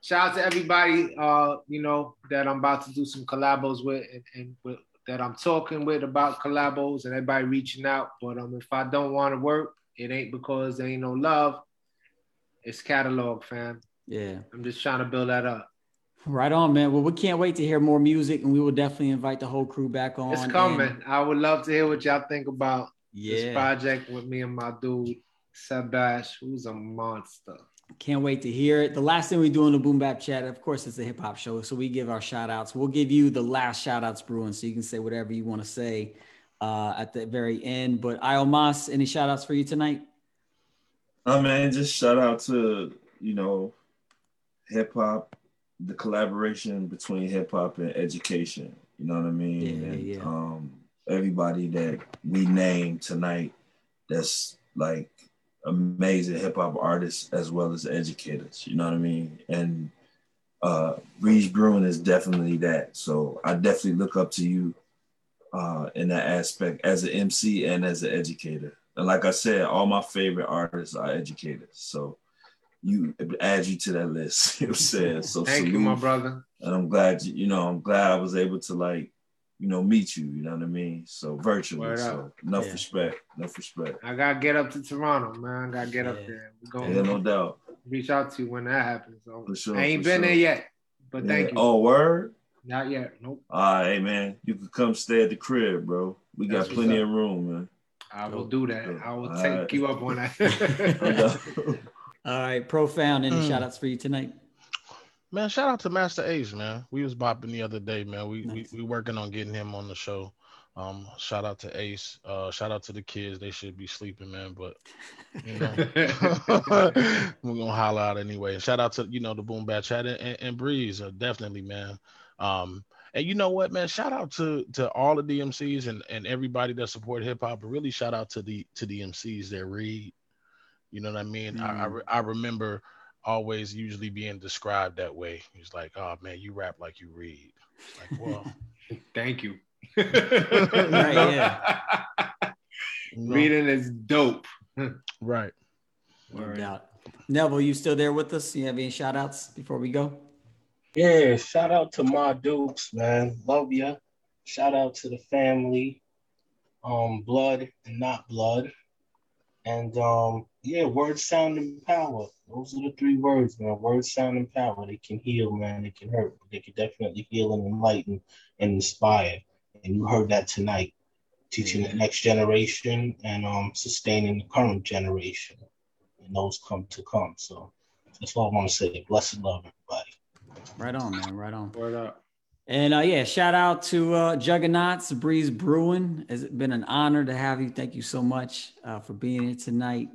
Shout out to everybody, uh, you know, that I'm about to do some collabos with and, and with that I'm talking with about collabos and everybody reaching out. But um, if I don't want to work, it ain't because there ain't no love. It's catalog, fam. Yeah. I'm just trying to build that up. Right on, man. Well, we can't wait to hear more music, and we will definitely invite the whole crew back on. It's coming. And... I would love to hear what y'all think about yeah. this project with me and my dude Sebash, who's a monster. Can't wait to hear it. The last thing we do in the Boom Bap Chat, of course, it's a hip hop show. So we give our shout outs. We'll give you the last shout outs, Brewin, so you can say whatever you want to say uh, at the very end. But Iomos, any shout outs for you tonight? Oh, man, just shout out to, you know, hip hop, the collaboration between hip hop and education. You know what I mean? Yeah, and, yeah. Um, everybody that we named tonight that's like amazing hip hop artists as well as educators. You know what I mean? And uh, Breeze Brewin is definitely that. So I definitely look up to you uh, in that aspect as an MC and as an educator. And like I said, all my favorite artists are educators. So you add you to that list. [laughs] You know what I'm saying? So thank salute. you, my brother. And I'm glad you, you know, I'm glad I was able to like you know, meet you. You know what I mean? So virtually. Word so enough yeah. respect. Enough respect. I gotta get up to Toronto, man. I gotta get yeah. up there. We're going yeah, no doubt. Reach out to you when that happens. So for sure, I ain't been sure. there yet, but thank you. Oh, word. Not yet. Nope. All right, hey man, you can come stay at the crib, bro. We That's got plenty of room, man. I will do that. I will All take right. you up on that. [laughs] [laughs] All right, profound. Any mm. shout outs for you tonight? Man, shout out to Masta Ace, man. We was bopping the other day, man. We nice. we, we working on getting him on the show. Um, shout out to Ace. Uh, shout out to the kids. They should be sleeping, man. But you know, [laughs] [laughs] we're gonna holler out anyway. And Shout out to you know the Boom Bap Chat and, and, and Breeze, uh, definitely, man. Um, and you know what, man? Shout out to to all the DMCs and and everybody that support hip hop. But really, shout out to the to the MCs that read. You know what I mean? Mm. I, I, mm. I remember always usually being described that way. He's like, "Oh man, you rap like you read." Like, well, [laughs] thank you. right, yeah. [laughs] Reading is dope. [laughs] right. No doubt. Neville, you still there with us? You have any shout outs before we go? Yeah, shout out to my dukes, man. Love ya. Shout out to the family. Um, blood and not blood. And um, yeah, words, sound, and power. Those are the three words, man. Words, sound, and power. They can heal, man. They can hurt, but they can definitely heal and enlighten and inspire. And you heard that tonight, teaching the next generation and um sustaining the current generation, and those come to come. So that's all I want to say. Blessed love, everybody. Right on, man. Right on. Word up. And uh, yeah, shout out to uh, Juggaknots, Breeze Brewin. It's been an honor to have you. Thank you so much uh, for being here tonight.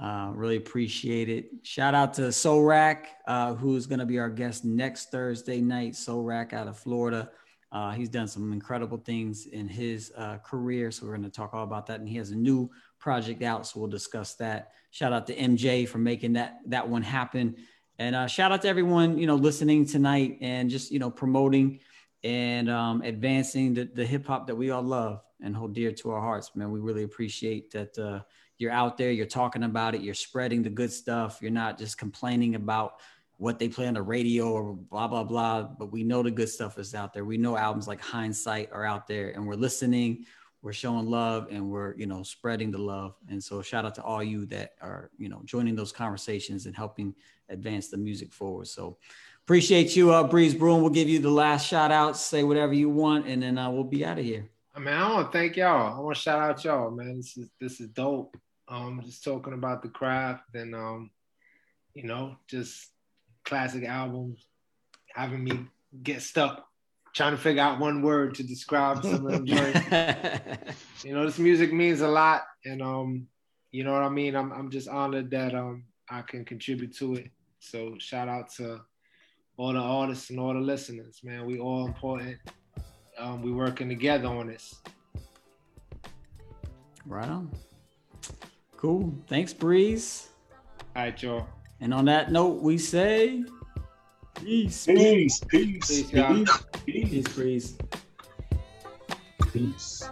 Uh, really appreciate it. Shout out to Sorak, uh, who's going to be our guest next Thursday night. Sorak out of Florida. Uh, he's done some incredible things in his uh, career. So we're going to talk all about that. And he has a new project out. So we'll discuss that. Shout out to MJ for making that, that one happen. And uh, shout out to everyone, you know, listening tonight and just, you know, promoting and um, advancing the, the hip hop that we all love and hold dear to our hearts, man. We really appreciate that you're out there, you're talking about it, you're spreading the good stuff. You're not just complaining about what they play on the radio or blah, blah, blah. But we know the good stuff is out there. We know albums like Hindsight are out there and we're listening, we're showing love and we're, you know, spreading the love. And so shout out to all you that are, you know, joining those conversations and helping advance the music forward. So appreciate you, uh, Breeze Brewin. We'll give you the last shout out, say whatever you want, and then uh, we'll be out of here. I mean, I want to thank y'all. I want to shout out y'all, man. This is this is dope. Um, just talking about the craft and um, you know, just classic albums, having me get stuck trying to figure out one word to describe some of them joints. [laughs] you know, this music means a lot, and um, you know what I mean. I'm I'm just honored that um I can contribute to it. So shout out to all the artists and all the listeners, man. We all important. Um, we working together on this. Right on. Cool. Thanks, Breeze. All right, y'all. And on that note, we say peace. Peace. Peace. Peace, y'all. Peace. Peace, Breeze. Peace.